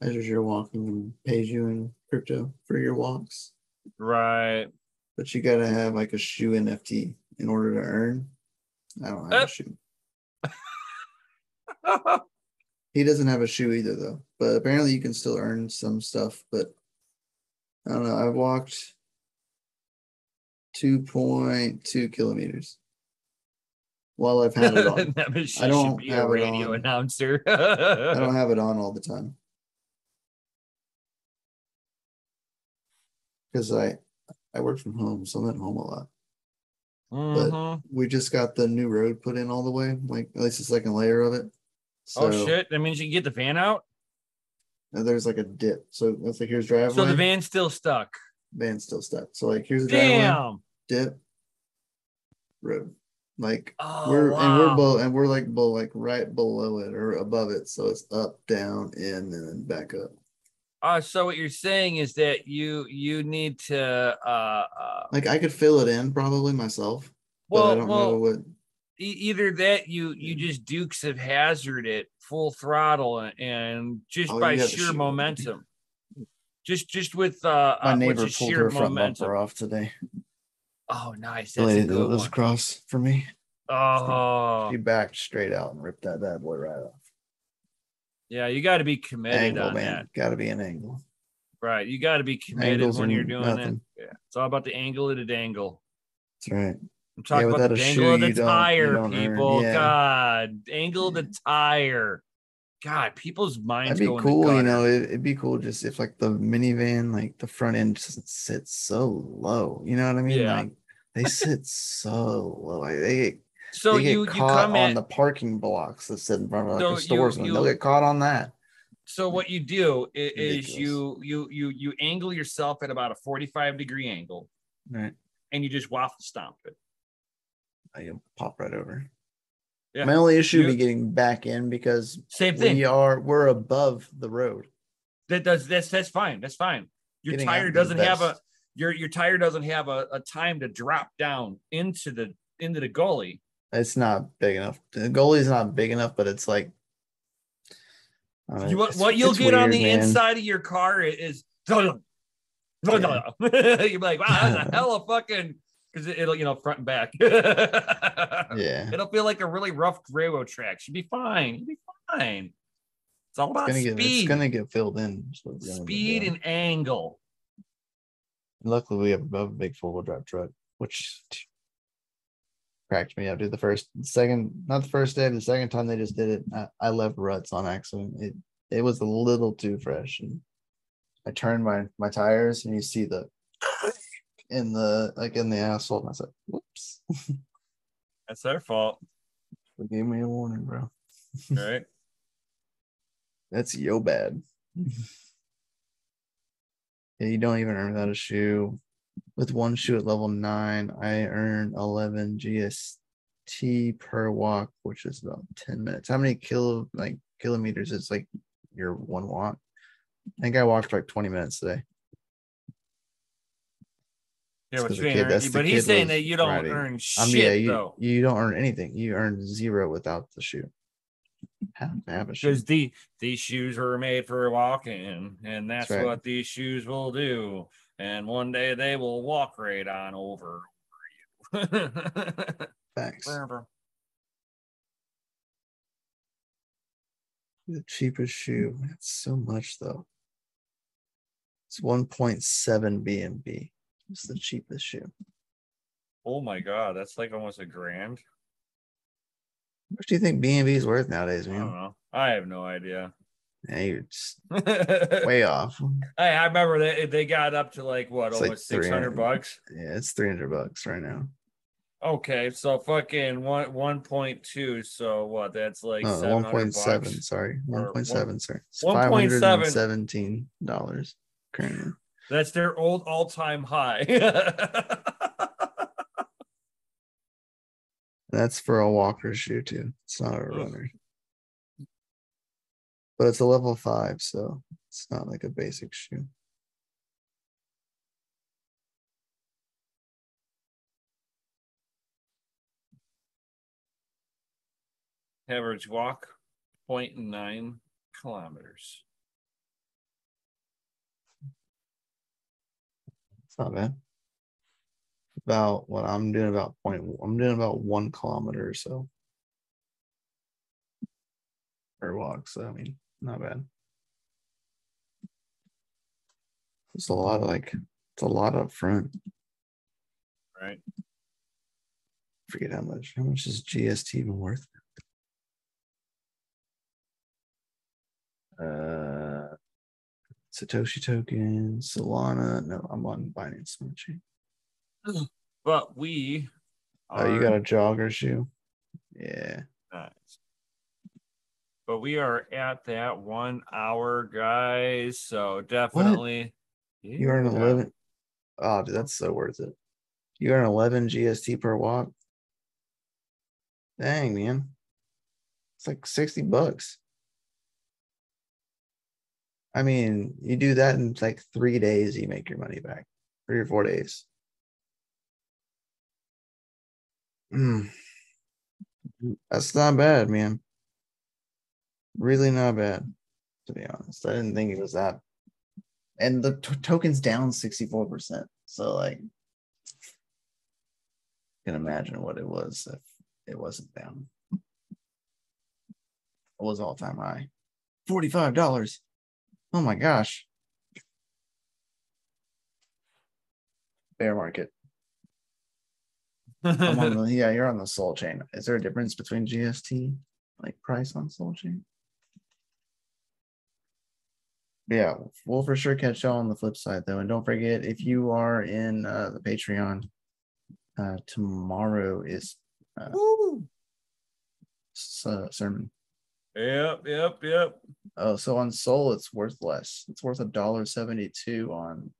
Measures your walking and pays you in crypto for your walks. Right. But you gotta have like a shoe NFT in order to earn. I don't have uh. a shoe. he doesn't have a shoe either though. But apparently you can still earn some stuff. But I don't know. I've walked 2.2 kilometers while I've had it on. I don't have a radio announcer. I don't have it on all the time because I I work from home, so I'm at home a lot. Mm-hmm. But we just got the new road put in all the way, like at least the second layer of it. Oh, so, oh shit! That means you can get the van out. there's like a dip, so let's like here's driveway. So the van's still stuck. Van's still stuck. So like here's the driveway. Dip. Road. Like oh, we're wow. and we're below and we're like below like right below it or above it. So it's up, down, in, and then back up. Uh, so what you're saying is that you you need to uh, uh like I could fill it in probably myself. Well, I don't well, know what either that you you just dukes of hazard it full throttle and just by sheer momentum just just with uh my uh, neighbor pulled her front momentum. bumper off today Oh, nice. That's Lady that was across for me. Oh, she backed straight out and ripped that bad boy right off. Yeah, you got to be committed angle, on man. that. Got to be an angle. Right, you got to be committed Angles when you're doing nothing. it. Yeah, it's all about the angle of the dangle. That's right. I'm talking yeah, about the angle of the tire, people. Yeah. God, angle of the tire. God, people's minds. That'd be cool, you know. It, would be cool just if like the minivan, like the front end just sits so low. You know what I mean? Yeah. Like they sit so low. Like they get so they get you you caught come on at the parking blocks that sit in front of like So the stores, you- and you- they'll get caught on that. so what you do is, Ridiculous. you you you you angle yourself at about a 45 degree angle Right. and you just waffle stomp it. I uh, pop right over. Yeah. My only issue You- be getting back in because Same thing. we are we're above the road. That does that's that's fine. That's fine. Your Getting tire would doesn't have a your your tire doesn't have a, a time to drop down into the into the gully. It's not big enough. The goalie's not big enough, but it's like I You, what, what you'll get on the man. inside of your car is you're like, wow, that's a hell of fucking because it'll you know front and back. Yeah. It'll feel like a really rough railroad track. You'll be fine. You'll be fine. It's all It's about get speed, it's gonna get filled in. so it's gonna be speed and angle. luckily we have above a big four wheel drive truck, which cracked me up. Dude, the first, second, not the first day, the second time they just did it, I, I left ruts on accident. It it was a little too fresh, and I turned my my tires, and you see the in the like in the asshole. And I said, "Whoops!" That's their fault, They gave me a warning, bro. right? That's yo bad. yeah, you don't even earn without a shoe. With one shoe at level nine, I earn 11 GST per walk, which is about 10 minutes. How many kilo like kilometers is like your one walk? I think I walked for like 20 minutes today. Yeah, 'cause you ain't kid- earn- but he's saying that you don't riding. earn um, shit I mean, yeah, you, though. you don't earn anything. You earn zero without the shoe. Have to have a shoe. because the these shoes were made for walking, and that's, That's right. what these shoes will do. And one day they will walk right on over you. Thanks. The cheapest shoe. That's so much though. It's 1.7 BNB. It's the cheapest shoe. oh my god, that's like almost a grand. How much do you think BNB is worth nowadays, I don't man? know. I have no idea. Yeah, you're just way off. Hey, I remember they they got up to like what It's like almost six hundred 300. bucks. Yeah, it's 300 bucks right now. Okay, so fucking one one point two. So what? That's like uh, No, 1.7. Sorry, 1.7. Sorry, it's 1.7. 517 dollars currently. That's their old all time high. That's for a walker shoe too. It's not a runner. But it's a level five, so it's not like a basic shoe. Average walk 0.9 kilometers. Not bad. About what I'm doing about point I'm doing about one kilometer or so. Per walk. So I mean not bad. It's a lot of like it's a lot up front. Right. forget how much. How much is GST even worth? Uh Satoshi token, Solana. No, I'm on Binance Smart Chain. But we Oh, you got a jogger shoe? Yeah. nice. But we are at that one hour, guys. So definitely You earn 11. Oh, dude, that's so worth it. You earn 11 GST per walk. Dang, man. It's like 60 bucks. I mean, you do that in like three days, you make your money back. Three or four days. Mm. That's not bad, man. Really not bad, to be honest. I didn't think it was that and the t- token's down 64%. So like you can imagine what it was if it wasn't down. It was all time high. $45. Oh my gosh. Bear market. The, yeah, you're on the Sol chain. Is there a difference between GST like price on Sol chain? Yeah, we'll for sure catch y'all on the flip side though. And don't forget if you are in uh, the Patreon, Uh, tomorrow is uh, uh, sermon. Yep, yep, yep. Oh, so on Sol it's worth less. It's worth a dollar seventy-two on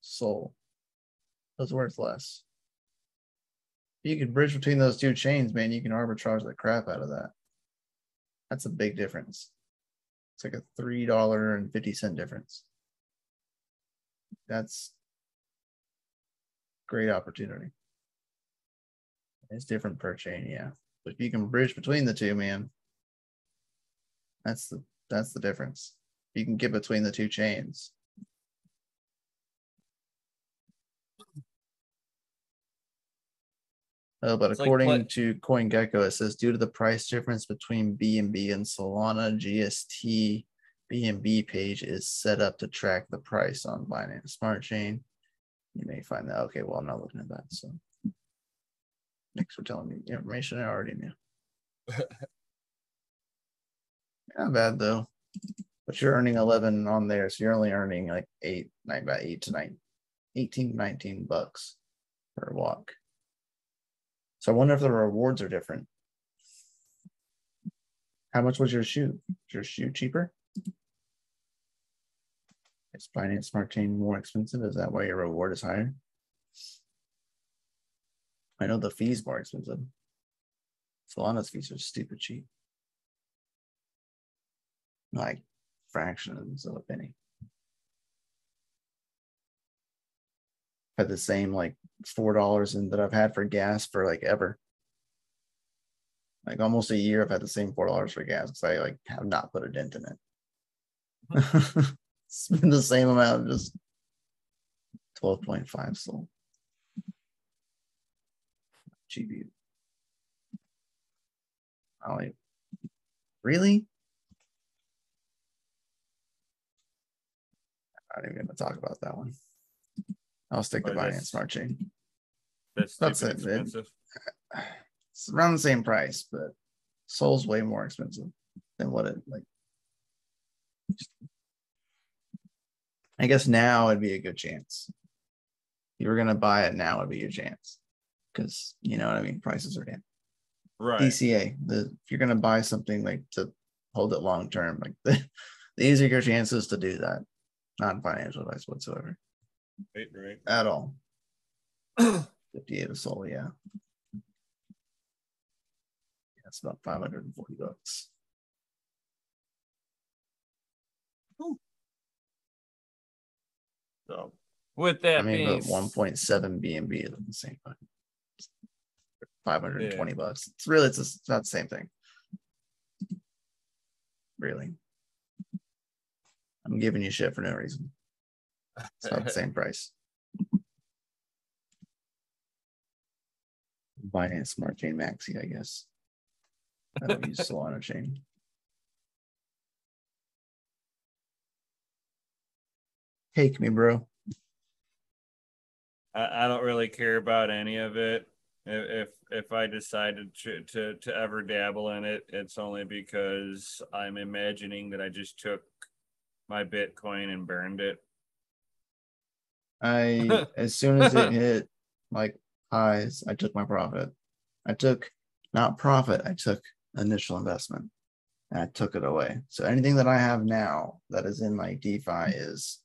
Sol. It's worth less. You can bridge between those two chains, man. You can arbitrage the crap out of that. That's a big difference. It's like a three dollar and fifty cent difference. That's great opportunity. It's different per chain, yeah. But you can bridge between the two, man, that's the that's the difference. You can get between the two chains. Oh, but it's according like to CoinGecko, it says due to the price difference between BNB and Solana, GST BNB page is set up to track the price on Binance Smart Chain. You may find that okay. Well, I'm not looking at that, so thanks for telling me the information I already knew. Not bad though, but you're earning 11 on there, so you're only earning like eight, nine, by eight to nine, 18, 19 bucks per walk. So I wonder if the rewards are different. How much was your shoe? Is your shoe cheaper? Is Binance Smart Chain more expensive? Is that why your reward is higher? I know the fees more expensive. Solana's fees are stupid cheap. Like fractions of a penny. Had the same like four dollars and that I've had for gas for like ever. Like almost a year, I've had the same four dollars for gas because I like have not put a dent in it. it's been the same amount, just twelve point five SOL. GPU. Really? I'm not even going to talk about that one. I'll stick to Binance Smart Chain. That's, that's it. Expensive. It's around the same price, but Sol's way more expensive than what it like. I guess now it'd be a good chance. If you were gonna buy it now, it'd be your chance because you know what I mean. Prices are down. Right. DCA. The if you're gonna buy something like to hold it long term, like the, these are your chances to do that. Not financial advice whatsoever. Right, right. At all. 58 of Sol. yeah. That's about 540 bucks. So with that I mean, being... 1.7 BNB is the same. 520 yeah. bucks. It's really, it's, a, it's not the same thing. Really. I'm giving you shit for no reason. It's not the same price. Binance Smart Chain Maxi, I guess. I don't use Solana Chain. Take me, bro. I, I don't really care about any of it. If if I decided to, to to ever dabble in it, it's only because I'm imagining that I just took my Bitcoin and burned it. I as soon as it hit like highs, I took my profit. I took not profit, I took initial investment and I took it away. So anything that I have now that is in my DeFi is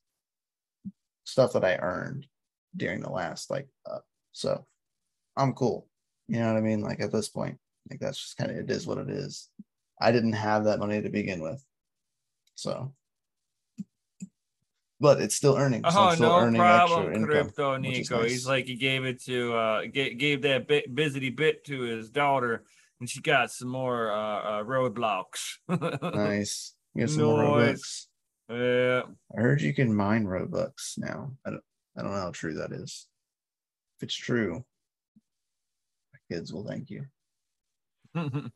stuff that I earned during the last like uh, so I'm cool. You know what I mean? Like at this point, like that's just kind of it is what it is. I didn't have that money to begin with. So but it's still earning. So oh, still no earning problem, Crypto income, Nico. Nice. He's like he gave it to uh gave, gave that bit busy bit to his daughter, and she got some more uh, uh roadblocks. nice. You some more Robux. Yeah. I heard you can mine Robux now. I don't I don't know how true that is. If it's true, kids will thank you. but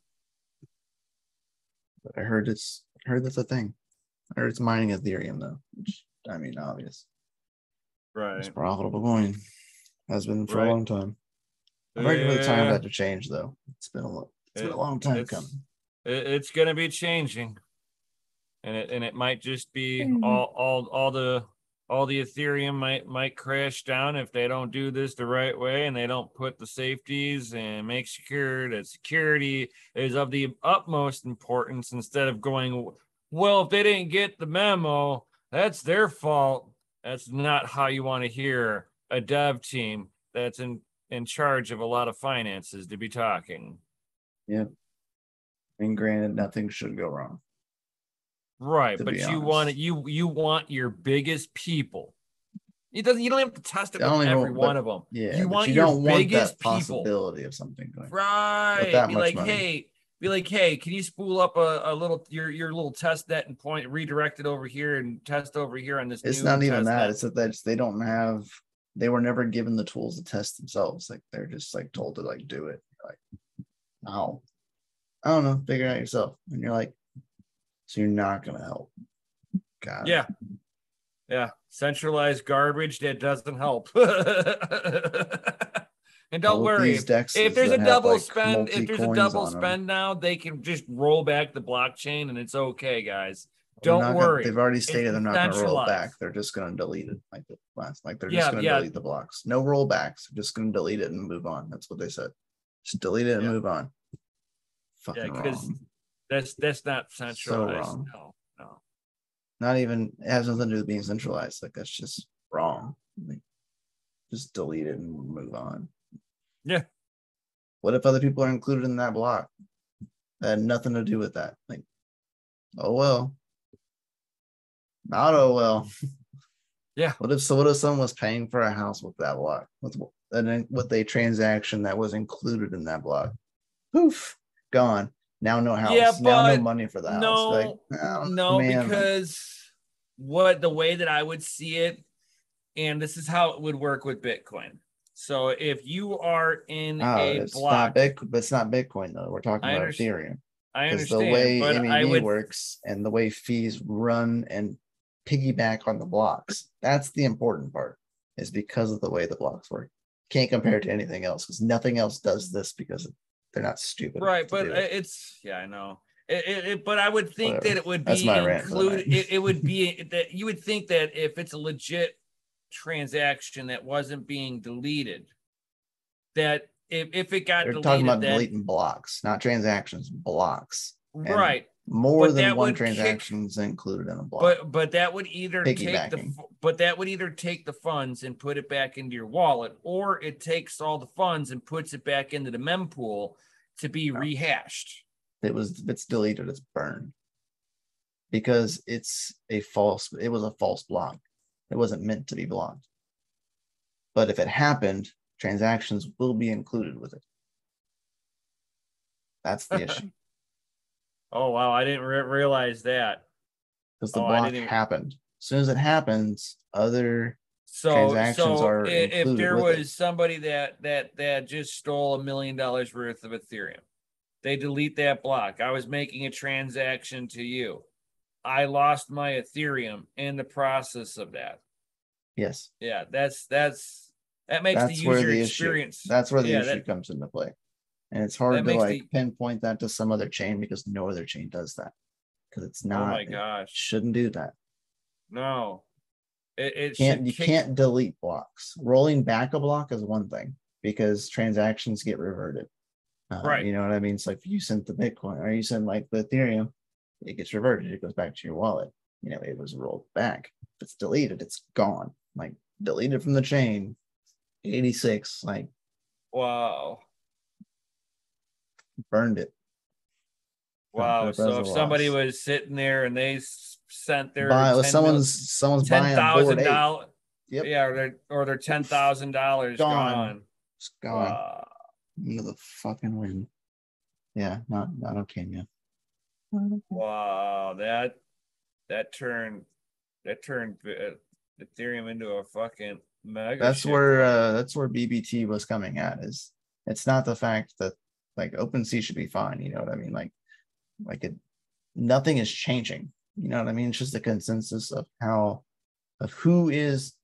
I heard it's I heard that's a thing. I heard it's mining Ethereum though, which I mean, obvious. Right. It's profitable coin. Has been for right. a long time. I'm ready for the time that to change, though. It's been a it's it, been a long time it's, coming. It, it's gonna be changing, and it and it might just be mm-hmm. all all all the all the Ethereum might might crash down if they don't do this the right way and they don't put the safeties and make sure that security is of the utmost importance instead of going, well, if they didn't get the memo, that's their fault. That's not how you want to hear a dev team that's in in charge of a lot of finances to be talking. Yeah. And granted, nothing should go wrong. Right, but you want it. You you want your biggest people. It doesn't. You don't have to test it with every one of them. Yeah, you want you your don't biggest want that possibility people. of something going. Right. Be like, money. hey, be like, hey, can you spool up a, a little your your little test net and point redirect it over here and test over here on this? It's not even that. Net. It's that they, they don't have. They were never given the tools to test themselves. Like they're just like told to like do it. Like, how? I don't know. Figure it out yourself. And you're like, so you're not going to help. God. Yeah. Yeah. Centralized garbage that doesn't help. and don't worry. If there's a double spend, if there's a double spend now, they can just roll back the blockchain and it's okay, guys. Don't worry. Gonna, they've already stated it's they're not going to roll back. They're just going to delete it like the last, like they're just yeah, going to yeah. delete the blocks. No rollbacks. They're just going to delete it and move on. That's what they said. Just delete it and yeah. move on. Fucking yeah, because that's that's not centralized. So. No, no. Not even it has nothing to do with being centralized. Like that's just wrong. Like, just delete it and move on. Yeah. What if other people are included in that block? That had nothing to do with that. Like, oh well. Not oh well. Yeah. What if so? What if someone was paying for a house with that block? With and with a transaction that was included in that block? Poof, gone. Now no house. Yeah, now no money for the house. No, like, oh, no, man. because what the way that I would see it, and this is how it would work with Bitcoin. So if you are in oh, a it's block, not Bit, but it's not Bitcoin though. We're talking about Ethereum. I understand. The way MEV would... works and the way fees run and piggyback on the blocks. That's the important part. Is because of the way the blocks work. Can't compare it to anything else because nothing else does this because they're not stupid. Right, but it. it's yeah, I know. It, it, it, but I would think Whatever. that it would be included. It, it would be that you would think that if it's a legit transaction that wasn't being deleted, that if, if it got They're deleted, talking about that, deleting blocks, not transactions, blocks. And right. More but than one transactions kick, included in a block. But but that would either take the but that would either take the funds and put it back into your wallet, or it takes all the funds and puts it back into the mempool to be no. rehashed. It was it's deleted, it's burned. Because it's a false, it was a false block. It wasn't meant to be blocked. But if it happened, transactions will be included with it. That's the issue. Oh wow, I didn't re- realize that. Because the oh, block happened. As soon as it happens, other so, transactions so are if there was it. somebody that that that just stole a million dollars worth of Ethereum, they delete that block. I was making a transaction to you. I lost my Ethereum in the process of that. Yes. Yeah, that's that's that makes that's the user the experience. Issue, that's where the yeah, issue that, comes into play. And it's hard to like the, pinpoint that to some other chain because no other chain does that. Because it's not. Oh my gosh! Shouldn't do that. No, it, it can't. You kick... can't delete blocks. Rolling back a block is one thing because transactions get reverted. Uh, right. You know what I mean? It's like if you sent the Bitcoin or you send like the Ethereum, it gets reverted. It goes back to your wallet. You know, it was rolled back. If it's deleted, it's gone. Like deleted from the chain. 86. Like wow burned it. Wow. So if somebody was sitting there and they sent their Buy, someone's someone's ten thousand dollars. Yep. Yeah, or their or their ten thousand dollars gone. gone. It's gone. The fucking wind. Yeah, not not okay, yeah. Wow, that that turned that turned uh, Ethereum into a fucking mega. That's where uh, that's where BBT was coming at. Is it's not the fact that like OpenSea should be fine. You know what I mean? Like, like it, nothing is changing. You know what I mean? It's just a consensus of how, of who is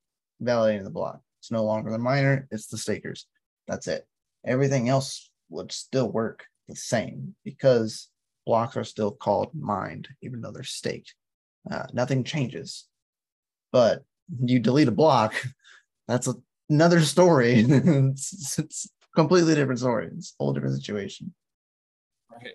validating the block. It's no longer the miner, it's the stakers. That's it. Everything else would still work the same because blocks are still called mined, even though they're staked. Uh, nothing changes. But you delete a block, that's a, another story. it's, it's completely different story. It's a whole different situation. Right.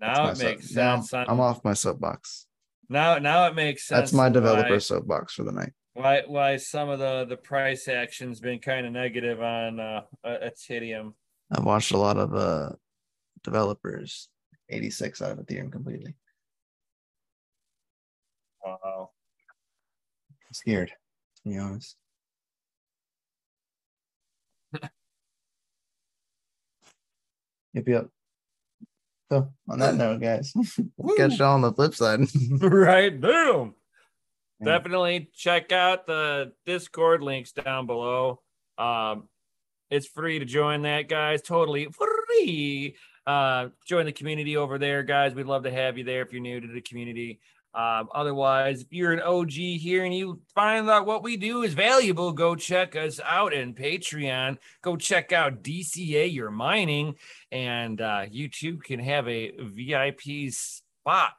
Now it makes sense. Now I'm off my soapbox. Now, now it makes sense. That's my developer why, soapbox for the night. Why, why some of the the price action's been kind of negative on uh, Ethereum. I've watched a lot of uh developers 86 out of Ethereum completely. Wow. I'm scared, to be honest. Yep, yep. So on that note, guys, we'll catch y'all on the flip side. right. Boom. Yeah. Definitely check out the Discord links down below. Um, it's free to join that, guys. Totally free. Uh, join the community over there, guys. We'd love to have you there if you're new to the community. Um, otherwise, if you're an OG here and you find that what we do is valuable, go check us out in Patreon. Go check out DCA Your Mining, and uh, you too can have a VIP spot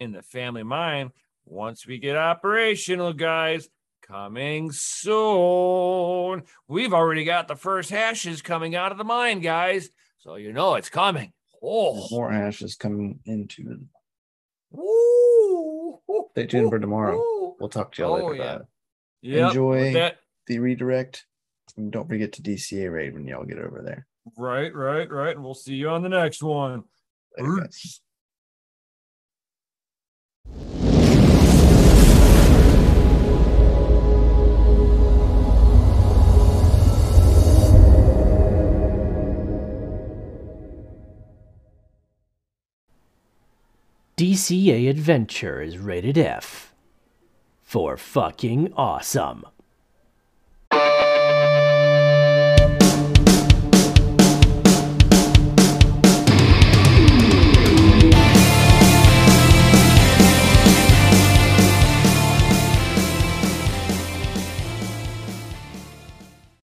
in the family mine once we get operational, guys. Coming soon. We've already got the first hashes coming out of the mine, guys. So you know it's coming. Oh, more hashes coming into. Woo! Stay tuned for tomorrow. We'll talk to you oh, later yeah. about it. Yep. Enjoy that. the redirect. And don't forget to DCA raid when y'all get over there. Right, right, right. And we'll see you on the next one. Later, DCA Adventure is rated F for fucking awesome.